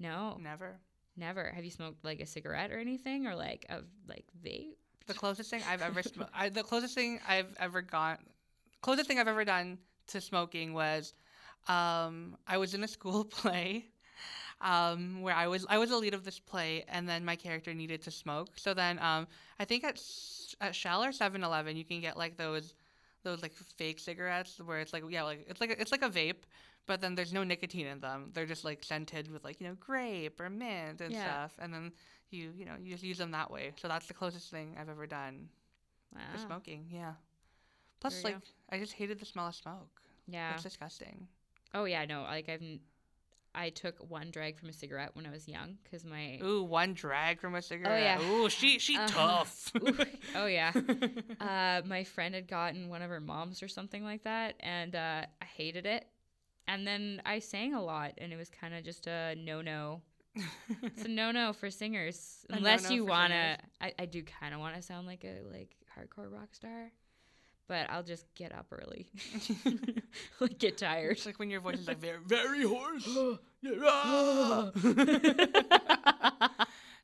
No, Never. never. Have you smoked like a cigarette or anything, or like a like vape? The closest thing I've ever sm- I, the closest thing I've ever got closest thing I've ever done to smoking was um, I was in a school play um, where I was I was the lead of this play and then my character needed to smoke. So then um, I think at at Shell or 7-Eleven you can get like those those like fake cigarettes where it's like yeah like it's like it's like a vape but then there's no nicotine in them. They're just like scented with like you know grape or mint and Yeah. stuff and then you you know you just use them that way. So that's the closest thing I've ever done Wow. for smoking. Yeah. Plus, like I just hated the smell of smoke. Yeah. It's disgusting. Oh yeah. No. Like I've. I took one drag from a cigarette when I was young because my. Ooh, one drag from a cigarette. Oh yeah. Ooh, she she Uh-huh. tough. oh yeah. uh, my friend had gotten one of her moms or something like that, and uh, I hated it. And then I sang a lot, and it was kind of just a no no. It's a no no for singers, A unless no-no you wanna. I, I do kind of want to sound like a like hardcore rock star, but I'll just get up early, like get tired. It's like when your voice is like very very hoarse.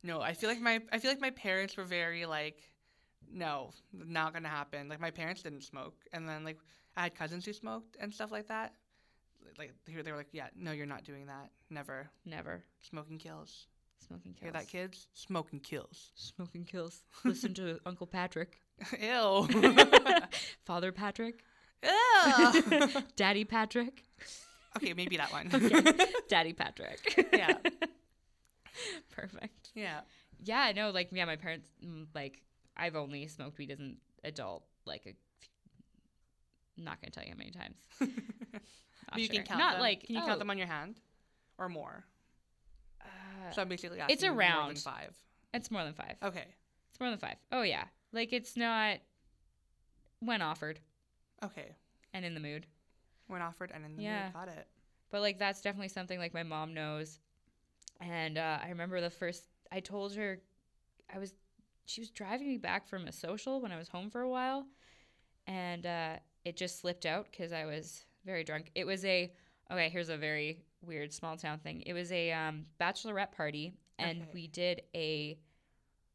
no, I feel like my I feel like my parents were very like, no, not gonna happen. Like my parents didn't smoke, and then like I had cousins who smoked and stuff like that. Like they were like, yeah, no, you're not doing that. Never. Never Smoking kills. smoking kills. Hear that, kids? Smoking kills. Smoking kills. Listen to Uncle Patrick, Ew. Father Patrick, Ew. Daddy Patrick. okay, maybe that one. okay. Daddy Patrick. Yeah. Perfect. yeah. Yeah, no, like yeah, my parents mm, like I've only smoked weed as an adult, like a I'm not gonna tell you how many times. But you can count Not them. like Can you oh, count them on your hand, or more? uh, So I'm basically it's asking more than around. five. it's more than five. Okay. It's more than five. Oh yeah, like it's not when offered Okay. and in the mood. When offered and in the Yeah. mood, got it. But like that's definitely something like my mom knows. And uh, I remember the first I told her I was she was driving me back from a social when I was home for a while, and uh, it just slipped out because I was very drunk. It was a okay. Here's a very weird small town thing. It was a um, bachelorette party, and Okay. we did a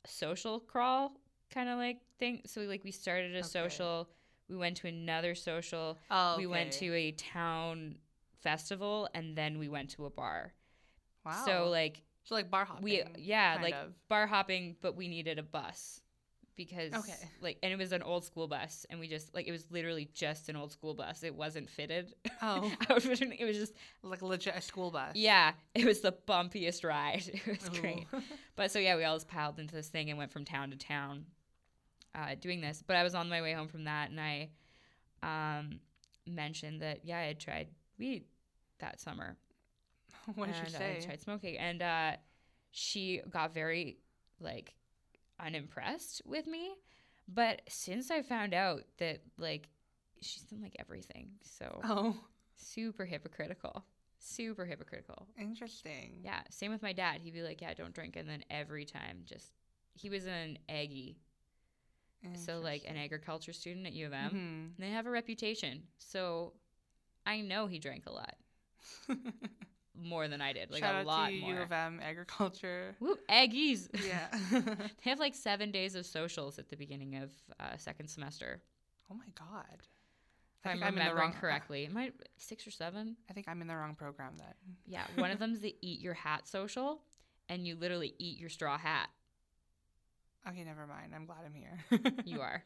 social crawl kind of like thing. So like we started a Okay. social, we went to another social, Oh. we went to a town festival and then we went to a bar. Wow. So like so like bar hopping. we yeah, like of. bar hopping, but we needed a bus because Okay. like and it was an old school bus and we just like it was literally just an old school bus. It wasn't fitted. Oh. it was just like legit a school bus. yeah, it was the bumpiest ride. It was great. But so yeah, we all just piled into this thing and went from town to town uh, doing this. But I was on my way home from that and I um, mentioned that yeah, I had tried weed that summer. what did and she I say? had tried smoking, and uh, she got very like unimpressed with me. But since I found out that like she's done like everything, so Oh, super hypocritical, super hypocritical. interesting. Yeah, same with my dad. He'd be like, "Yeah, don't drink," and then every time, just he was an Aggie, so like an agriculture student at U of M. Mhm. They have a reputation, so I know he drank a lot more than I did, like Shout a lot to more. U of M agriculture. Woo, Aggies! yeah. they have like seven days of socials at the beginning of uh, second semester, oh my god. if I'm think I'm in the remembering wrong- correctly. Am I six or seven? I think I'm in the wrong program then. Yeah, one of them's the eat your hat social, and you literally eat your straw hat. Okay, never mind. I'm glad I'm here. You are.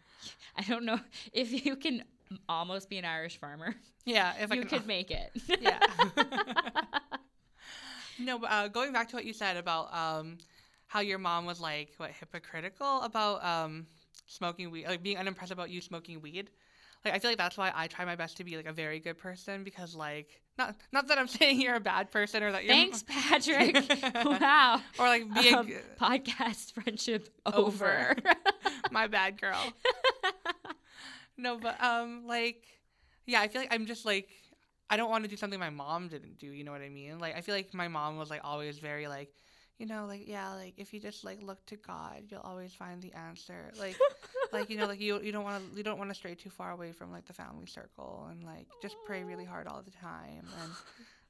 I don't know if you can almost be an Irish farmer. yeah, if I you can, could make it. yeah. No, uh, going back to what you said about um, how your mom was like what hypocritical about um, smoking weed, like being unimpressed about you smoking weed. Like I feel like that's why I try my best to be like a very good person because like not not that I'm saying you're a bad person or that you're Thanks, Patrick. wow. or like being Um, podcast friendship over. Over. my bad girl. no, but um, like, yeah, I feel like I'm just like, I don't want to do something my mom didn't do. You know what I mean? Like, I feel like my mom was like always very like, you know, like yeah, like if you just like look to God, you'll always find the answer. Like, like you know, like you you don't want to you don't want to stray too far away from like the family circle, and like just pray really hard all the time, and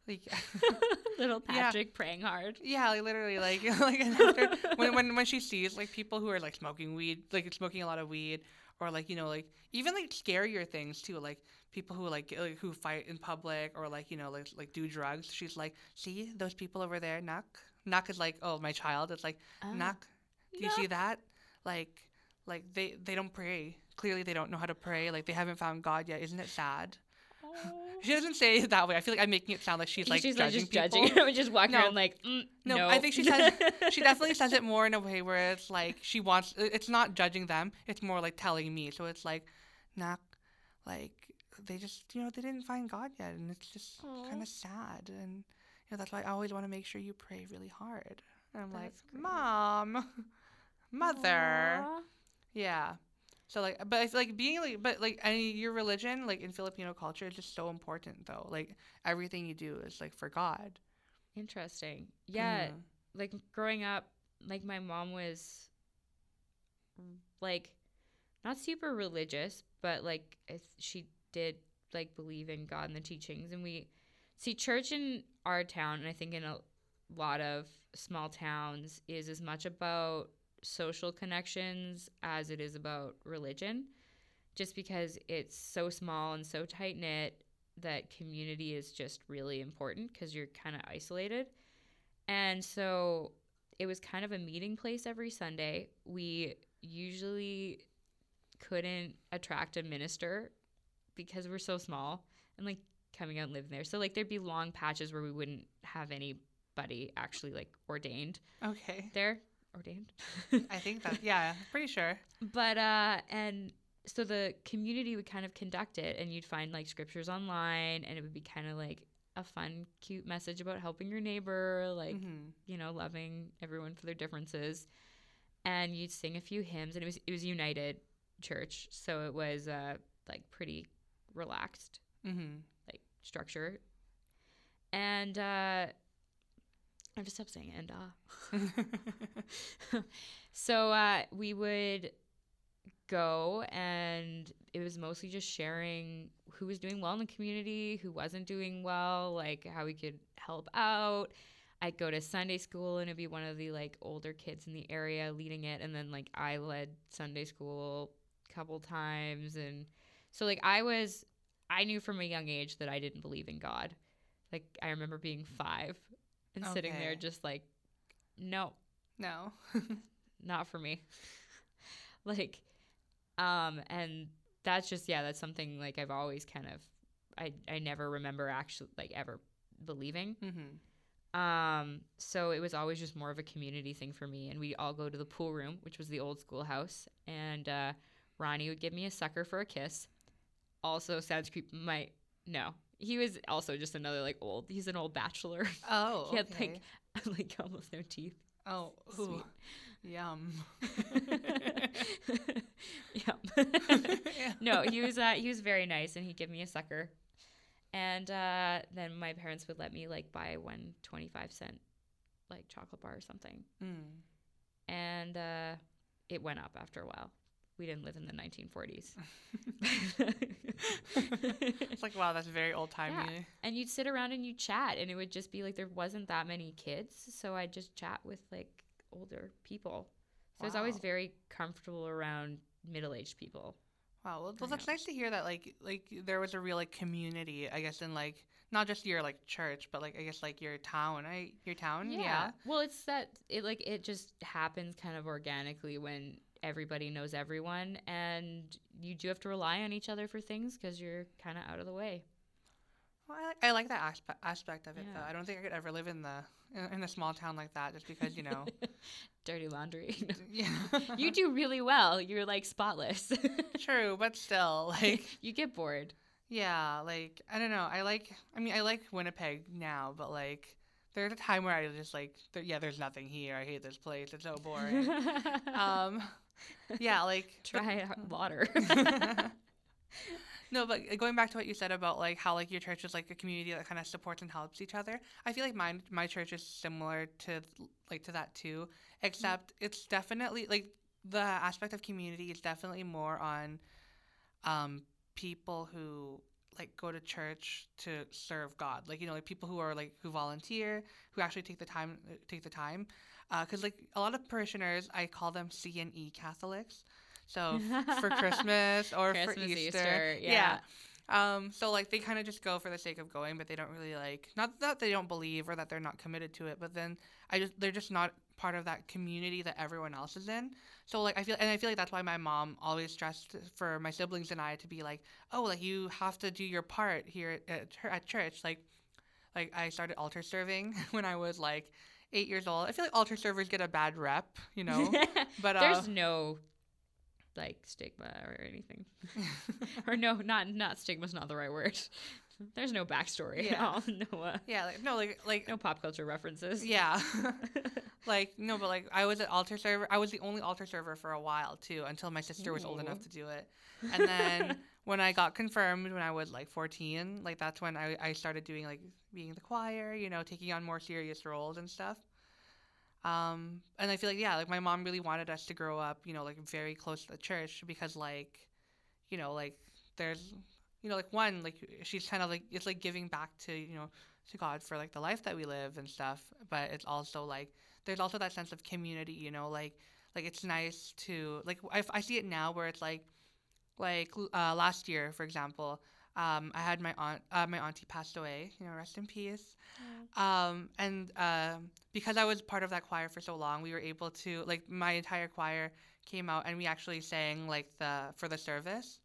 like. Little Yeah. Patrick praying hard. Yeah, like literally, like like after, when when when she sees like people who are like smoking weed, like smoking a lot of weed, or like you know like even like scarier things too, like people who like, like who fight in public or like you know like like do drugs. She's like, see those people over there, knock knock is like oh my child. It's like knock. Do you see that? Like like they they don't pray. Clearly they don't know how to pray. Like they haven't found God yet. Isn't it sad? She doesn't say it that way. I feel like I'm making it sound like she's like She's judging like just people. judging. just walking No. around like, mm, No, no, I think she says she definitely says it more in a way where it's like she wants. It's not judging them. It's more like telling me. So it's like, not like they just you know they didn't find God yet, and it's just kind of sad. And you know that's why I always want to make sure you pray really hard. And I'm like, great. mom, mother, Aw. yeah. So like, but it's like being like, but like any your religion, like in Filipino culture, is just so important though. Like everything you do is like for God. Interesting. Yeah, Mhm. like growing up, like my mom was like not super religious, but like she did like believe in God and the teachings. And we see church in our town, and I think in a lot of small towns, is as much about social connections as it is about religion. Just because it's so small and so tight knit that community is just really important because you're kind of isolated. And so it was kind of a meeting place every Sunday. We usually couldn't attract a minister because we're so small and like coming out and living there. So like there'd be long patches where we wouldn't have anybody actually like ordained Okay. there. Ordained. I think that yeah, pretty sure. but uh and so the community would kind of conduct it and you'd find like scriptures online and it would be kind of like a fun cute message about helping your neighbor like Mhm. you know loving everyone for their differences and you'd sing a few hymns and it was it was united church so it was uh like pretty relaxed Mhm. like structure. And uh I just stopped saying and uh. So uh, we would go and it was mostly just sharing who was doing well in the community who wasn't doing well like how we could help out. I'd go to sunday school and it'd be one of the like older kids in the area leading it. And then like i led sunday school a couple times and so like i was i knew from a young age that i didn't believe in god Like I remember being five and sitting there just like, no, No. not for me. like, um, and that's just yeah, that's something like I've always kind of, I I never remember actually like ever believing. mm-hmm. Um, so it was always just more of a community thing for me, and we all go to the pool room, which was the old schoolhouse, and uh, Ronnie would give me a sucker for a kiss. Also, sounds creepy. My no, he was also just another like old. He's an old bachelor. Oh. he had okay. like like almost no teeth. Oh. Ooh. Yum. yeah. no, he was uh, he was very nice, and he'd give me a sucker. And uh, then my parents would let me like buy one 25 cent like chocolate bar or something. Mm. And uh, it went up after a while. We didn't live in the 1940s. It's like wow, that's very old timey. and you'd sit around and you'd chat, and it would just be like there wasn't that many kids. So I'd just chat with like older people. So I was always very comfortable around middle aged people. Wow, well, well that's nice to hear that like like there was a real like community, I guess, in like not just your like church, but like I guess like your town, right? Your town, yeah. Well, it's that it like it just happens kind of organically when everybody knows everyone, and you do have to rely on each other for things because you're kind of out of the way. Well, I, like, I like that aspect aspect of it though. I don't think I could ever live in the in, in a small town like that, just because you know. Dirty laundry. yeah. you do really well. You're like spotless. True, but still, like you get bored. yeah, like I don't know. I like. I mean, I like Winnipeg now, but like. There's a time where I just like, there, yeah, there's nothing here. I hate this place. It's so boring. um, yeah, like Try water. no, but uh, going back to what you said about like how like your church is like a community that kind of supports and helps each other. I feel like my my church is similar to like to that too, except it's definitely like the aspect of community is definitely more on um people who like go to church to serve God. Like you know, like people who are like who volunteer, who actually take the time take the time. Because like a lot of parishioners, I call them C and E Catholics. So for Christmas or for Easter, Easter, yeah. Um, so like they kind of just go for the sake of going, but they don't really like not that they don't believe or that they're not committed to it, but then I just they're just not part of that community that everyone else is in. So like I feel and I feel like that's why my mom always stressed for my siblings and I to be like, oh, like you have to do your part here at, at, at church. Like, like I started altar serving when I was like eight years old. I feel like altar servers get a bad rep, you know. But uh, There's no like stigma or anything. or no, not not stigma's not the right word. There's no backstory at all. No, uh, yeah, like, no, like like no pop culture references. yeah. like no, but like I was an altar server. I was the only altar server for a while too, until my sister was old enough to do it. And then when I got confirmed when I was like 14, like that's when I I started doing like being the choir, you know, taking on more serious roles and stuff. Um, and I feel like yeah, like my mom really wanted us to grow up, you know, like very close to the church because like, you know, like there's, you know, like one like she's kind of like it's like giving back to you know to God for like the life that we live and stuff, but it's also like there's also that sense of community, you know, like like it's nice to like I, I see it now where it's like like uh, last year for example um, I had my aunt uh, my auntie passed away you know rest in peace. Um, and um, because I was part of that choir for so long we were able to like my entire choir came out and we actually sang like the for the service.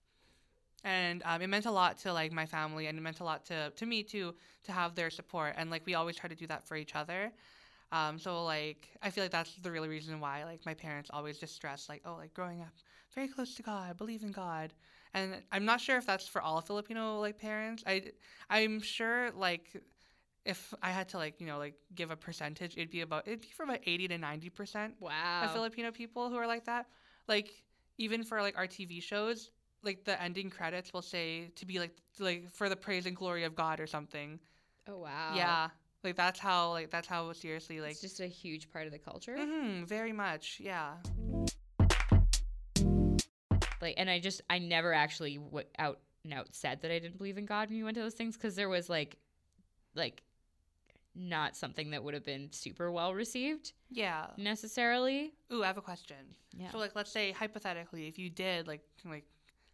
And um, it meant a lot to like my family and it meant a lot to, to me too to have their support. And like we always try to do that for each other. Um, so like I feel like that's the real reason why like my parents always just stress like oh like growing up very close to God, believe in God. And I'm not sure if that's for all Filipino like parents. I I'm sure like if I had to like, you know, like give a percentage, it'd be about it'd be for about 80 to 90% Wow. of Filipino people who are like that. Like even for like our TV shows, like the ending credits will say to be like like for the praise and glory of God or something. oh wow. Yeah. Like that's how like that's how seriously like it's just a huge part of the culture. hmm very much. Yeah. Like, and I just I never actually w- out and out said that I didn't believe in God when you went to those things because there was like, like, not something that would have been super well received Yeah. necessarily. Ooh, I have a question. Yeah. So like let's say hypothetically if you did like like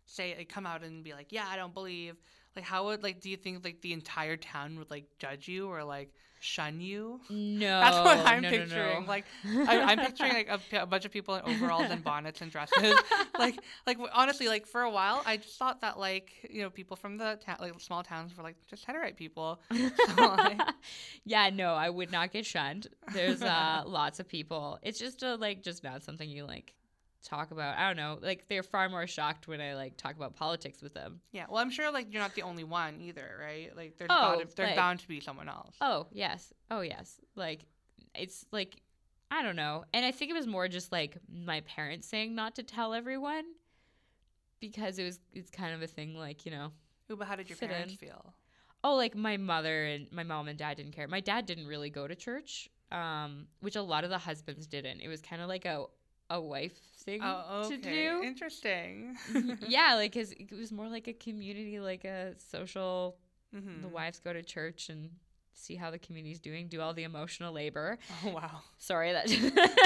say like come out and be like, yeah, I don't believe. Like, how would like do you think like the entire town would like judge you or like shun you? No, That's what I'm no, no, picturing. no. Like, I, I'm picturing like a bunch of people in overalls and bonnets and dresses. like, like honestly, like for a while, I just thought that like you know people from the ta- like small towns were like just Hutterite people. So, like, yeah, no, I would not get shunned. There's uh, lots of people. It's just a, like just not something you like talk about. I don't know. Like they're far more shocked when I like talk about politics with them. yeah. Well, I'm sure like you're not the only one either, right? Like, there's Oh, bound, there's like- bound to be someone else. Oh yes, oh yes. Like it's like I don't know. And I think it was more just like my parents saying not to tell everyone because it was it's kind of a thing like you know but how did your parents in. feel? oh like my mother and my mom and dad didn't care my dad didn't really go to church um which a lot of the husbands didn't it was kind of like a a wife thing Oh, okay. to do Interesting. yeah like 'cause it was more like a community like a social hmm the wives go to church and see how the community's doing do all the emotional labor Oh wow. sorry that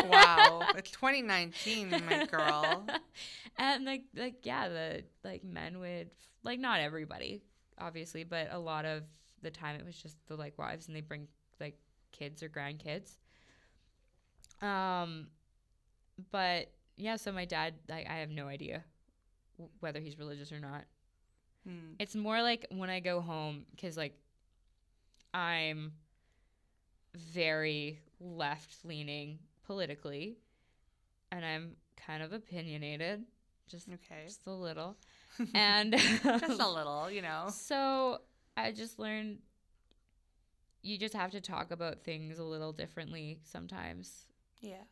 Wow. it's 2019, my girl. and like like yeah the like men would like not everybody obviously but a lot of the time it was just the like wives and they bring like kids or grandkids um but yeah so my dad like i have no idea w- whether he's religious or not Hmm. it's more like when i go home because like i'm very left leaning politically and i'm kind of opinionated just Okay. just a little and Just a little, you know. so i just learned you just have to talk about things a little differently sometimes Yeah.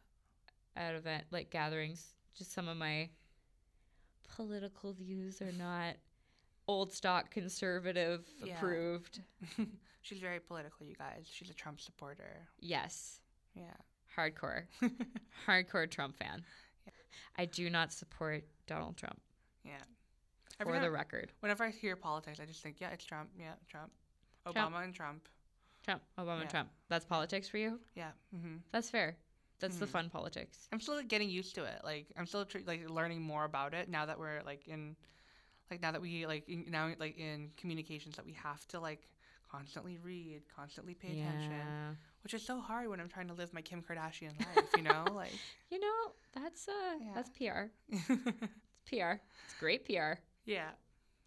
At event like gatherings just some of my political views are not old stock conservative Yeah. approved She's very political, you guys. She's a Trump supporter. yes Yeah. hardcore hardcore trump fan Yeah. i do not support donald trump Yeah. for the record whenever I hear politics, I just think, yeah, it's Trump. Yeah, Trump. Obama Trump. and Trump. trump obama Yeah. trump that's politics for you Yeah. hmm that's fair that's the Mhm. fun politics I'm still like, getting used to it. Like I'm still tr- like learning more about it now that we're like in, like now that we like in, now like in communications that we have to like constantly read, constantly pay attention, which is so hard when I'm trying to live my Kim Kardashian life. You know, like you know that's uh Yeah. that's pr it's pr it's great pr yeah.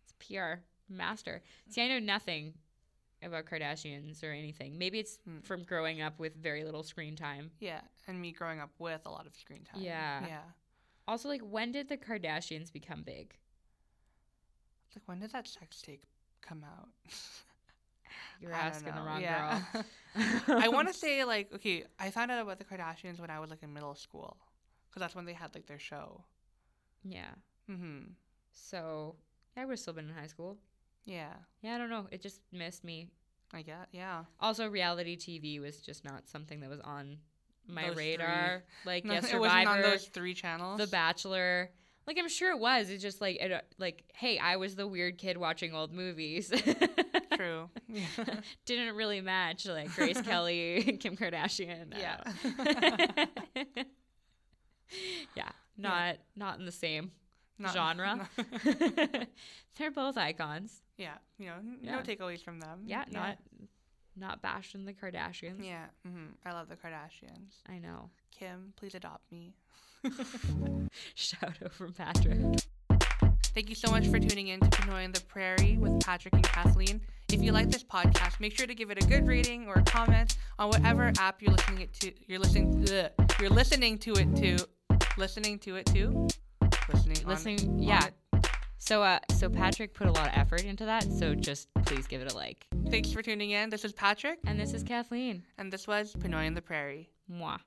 It's PR master. See, I know nothing about Kardashians or anything. Maybe it's Hmm. from growing up with very little screen time. Yeah, and me growing up with a lot of screen time. Yeah. Yeah. Also, like, when did the Kardashians become big? Like when did that sex tape come out? You're I asking the wrong Yeah. girl. I want to say like okay, I found out about the Kardashians when I was like in middle school, because that's when they had like their show. Yeah. Mm-hmm. So I would have still been in high school. Yeah, Yeah, I don't know. It just missed me. I get. Yeah. Also, reality TV was just not something that was on my Those three. radar. Like, No, yeah, it wasn't on those three channels. The Bachelor. Like, I'm sure it was. It's just like, it, uh, like, hey, I was the weird kid watching old movies. True. Yeah. Didn't really match like Grace Kelly, Kim Kardashian. Yeah. yeah, not not in the same Not- genre. They're both icons. yeah. You know, n- Yeah. no takeaways from them. Yeah, not not bashing the Kardashians. Yeah. Mm-hmm. I love the Kardashians. I know. Kim, please adopt me. Shout out from Patrick. Thank you so much for tuning in to Pinoy the Prairie with Patrick and Kathleen. If you like this podcast, make sure to give it a good rating or a comment on whatever app you're listening it to. You're listening. Ugh, you're listening to it to. Listening to it to. Listening. Listening, on yeah. it. So uh so Patrick put a lot of effort into that, so just please give it a like. Thanks for tuning in. This is Patrick, And this is Kathleen. and this was Pinoy in the Prairie. Mwah.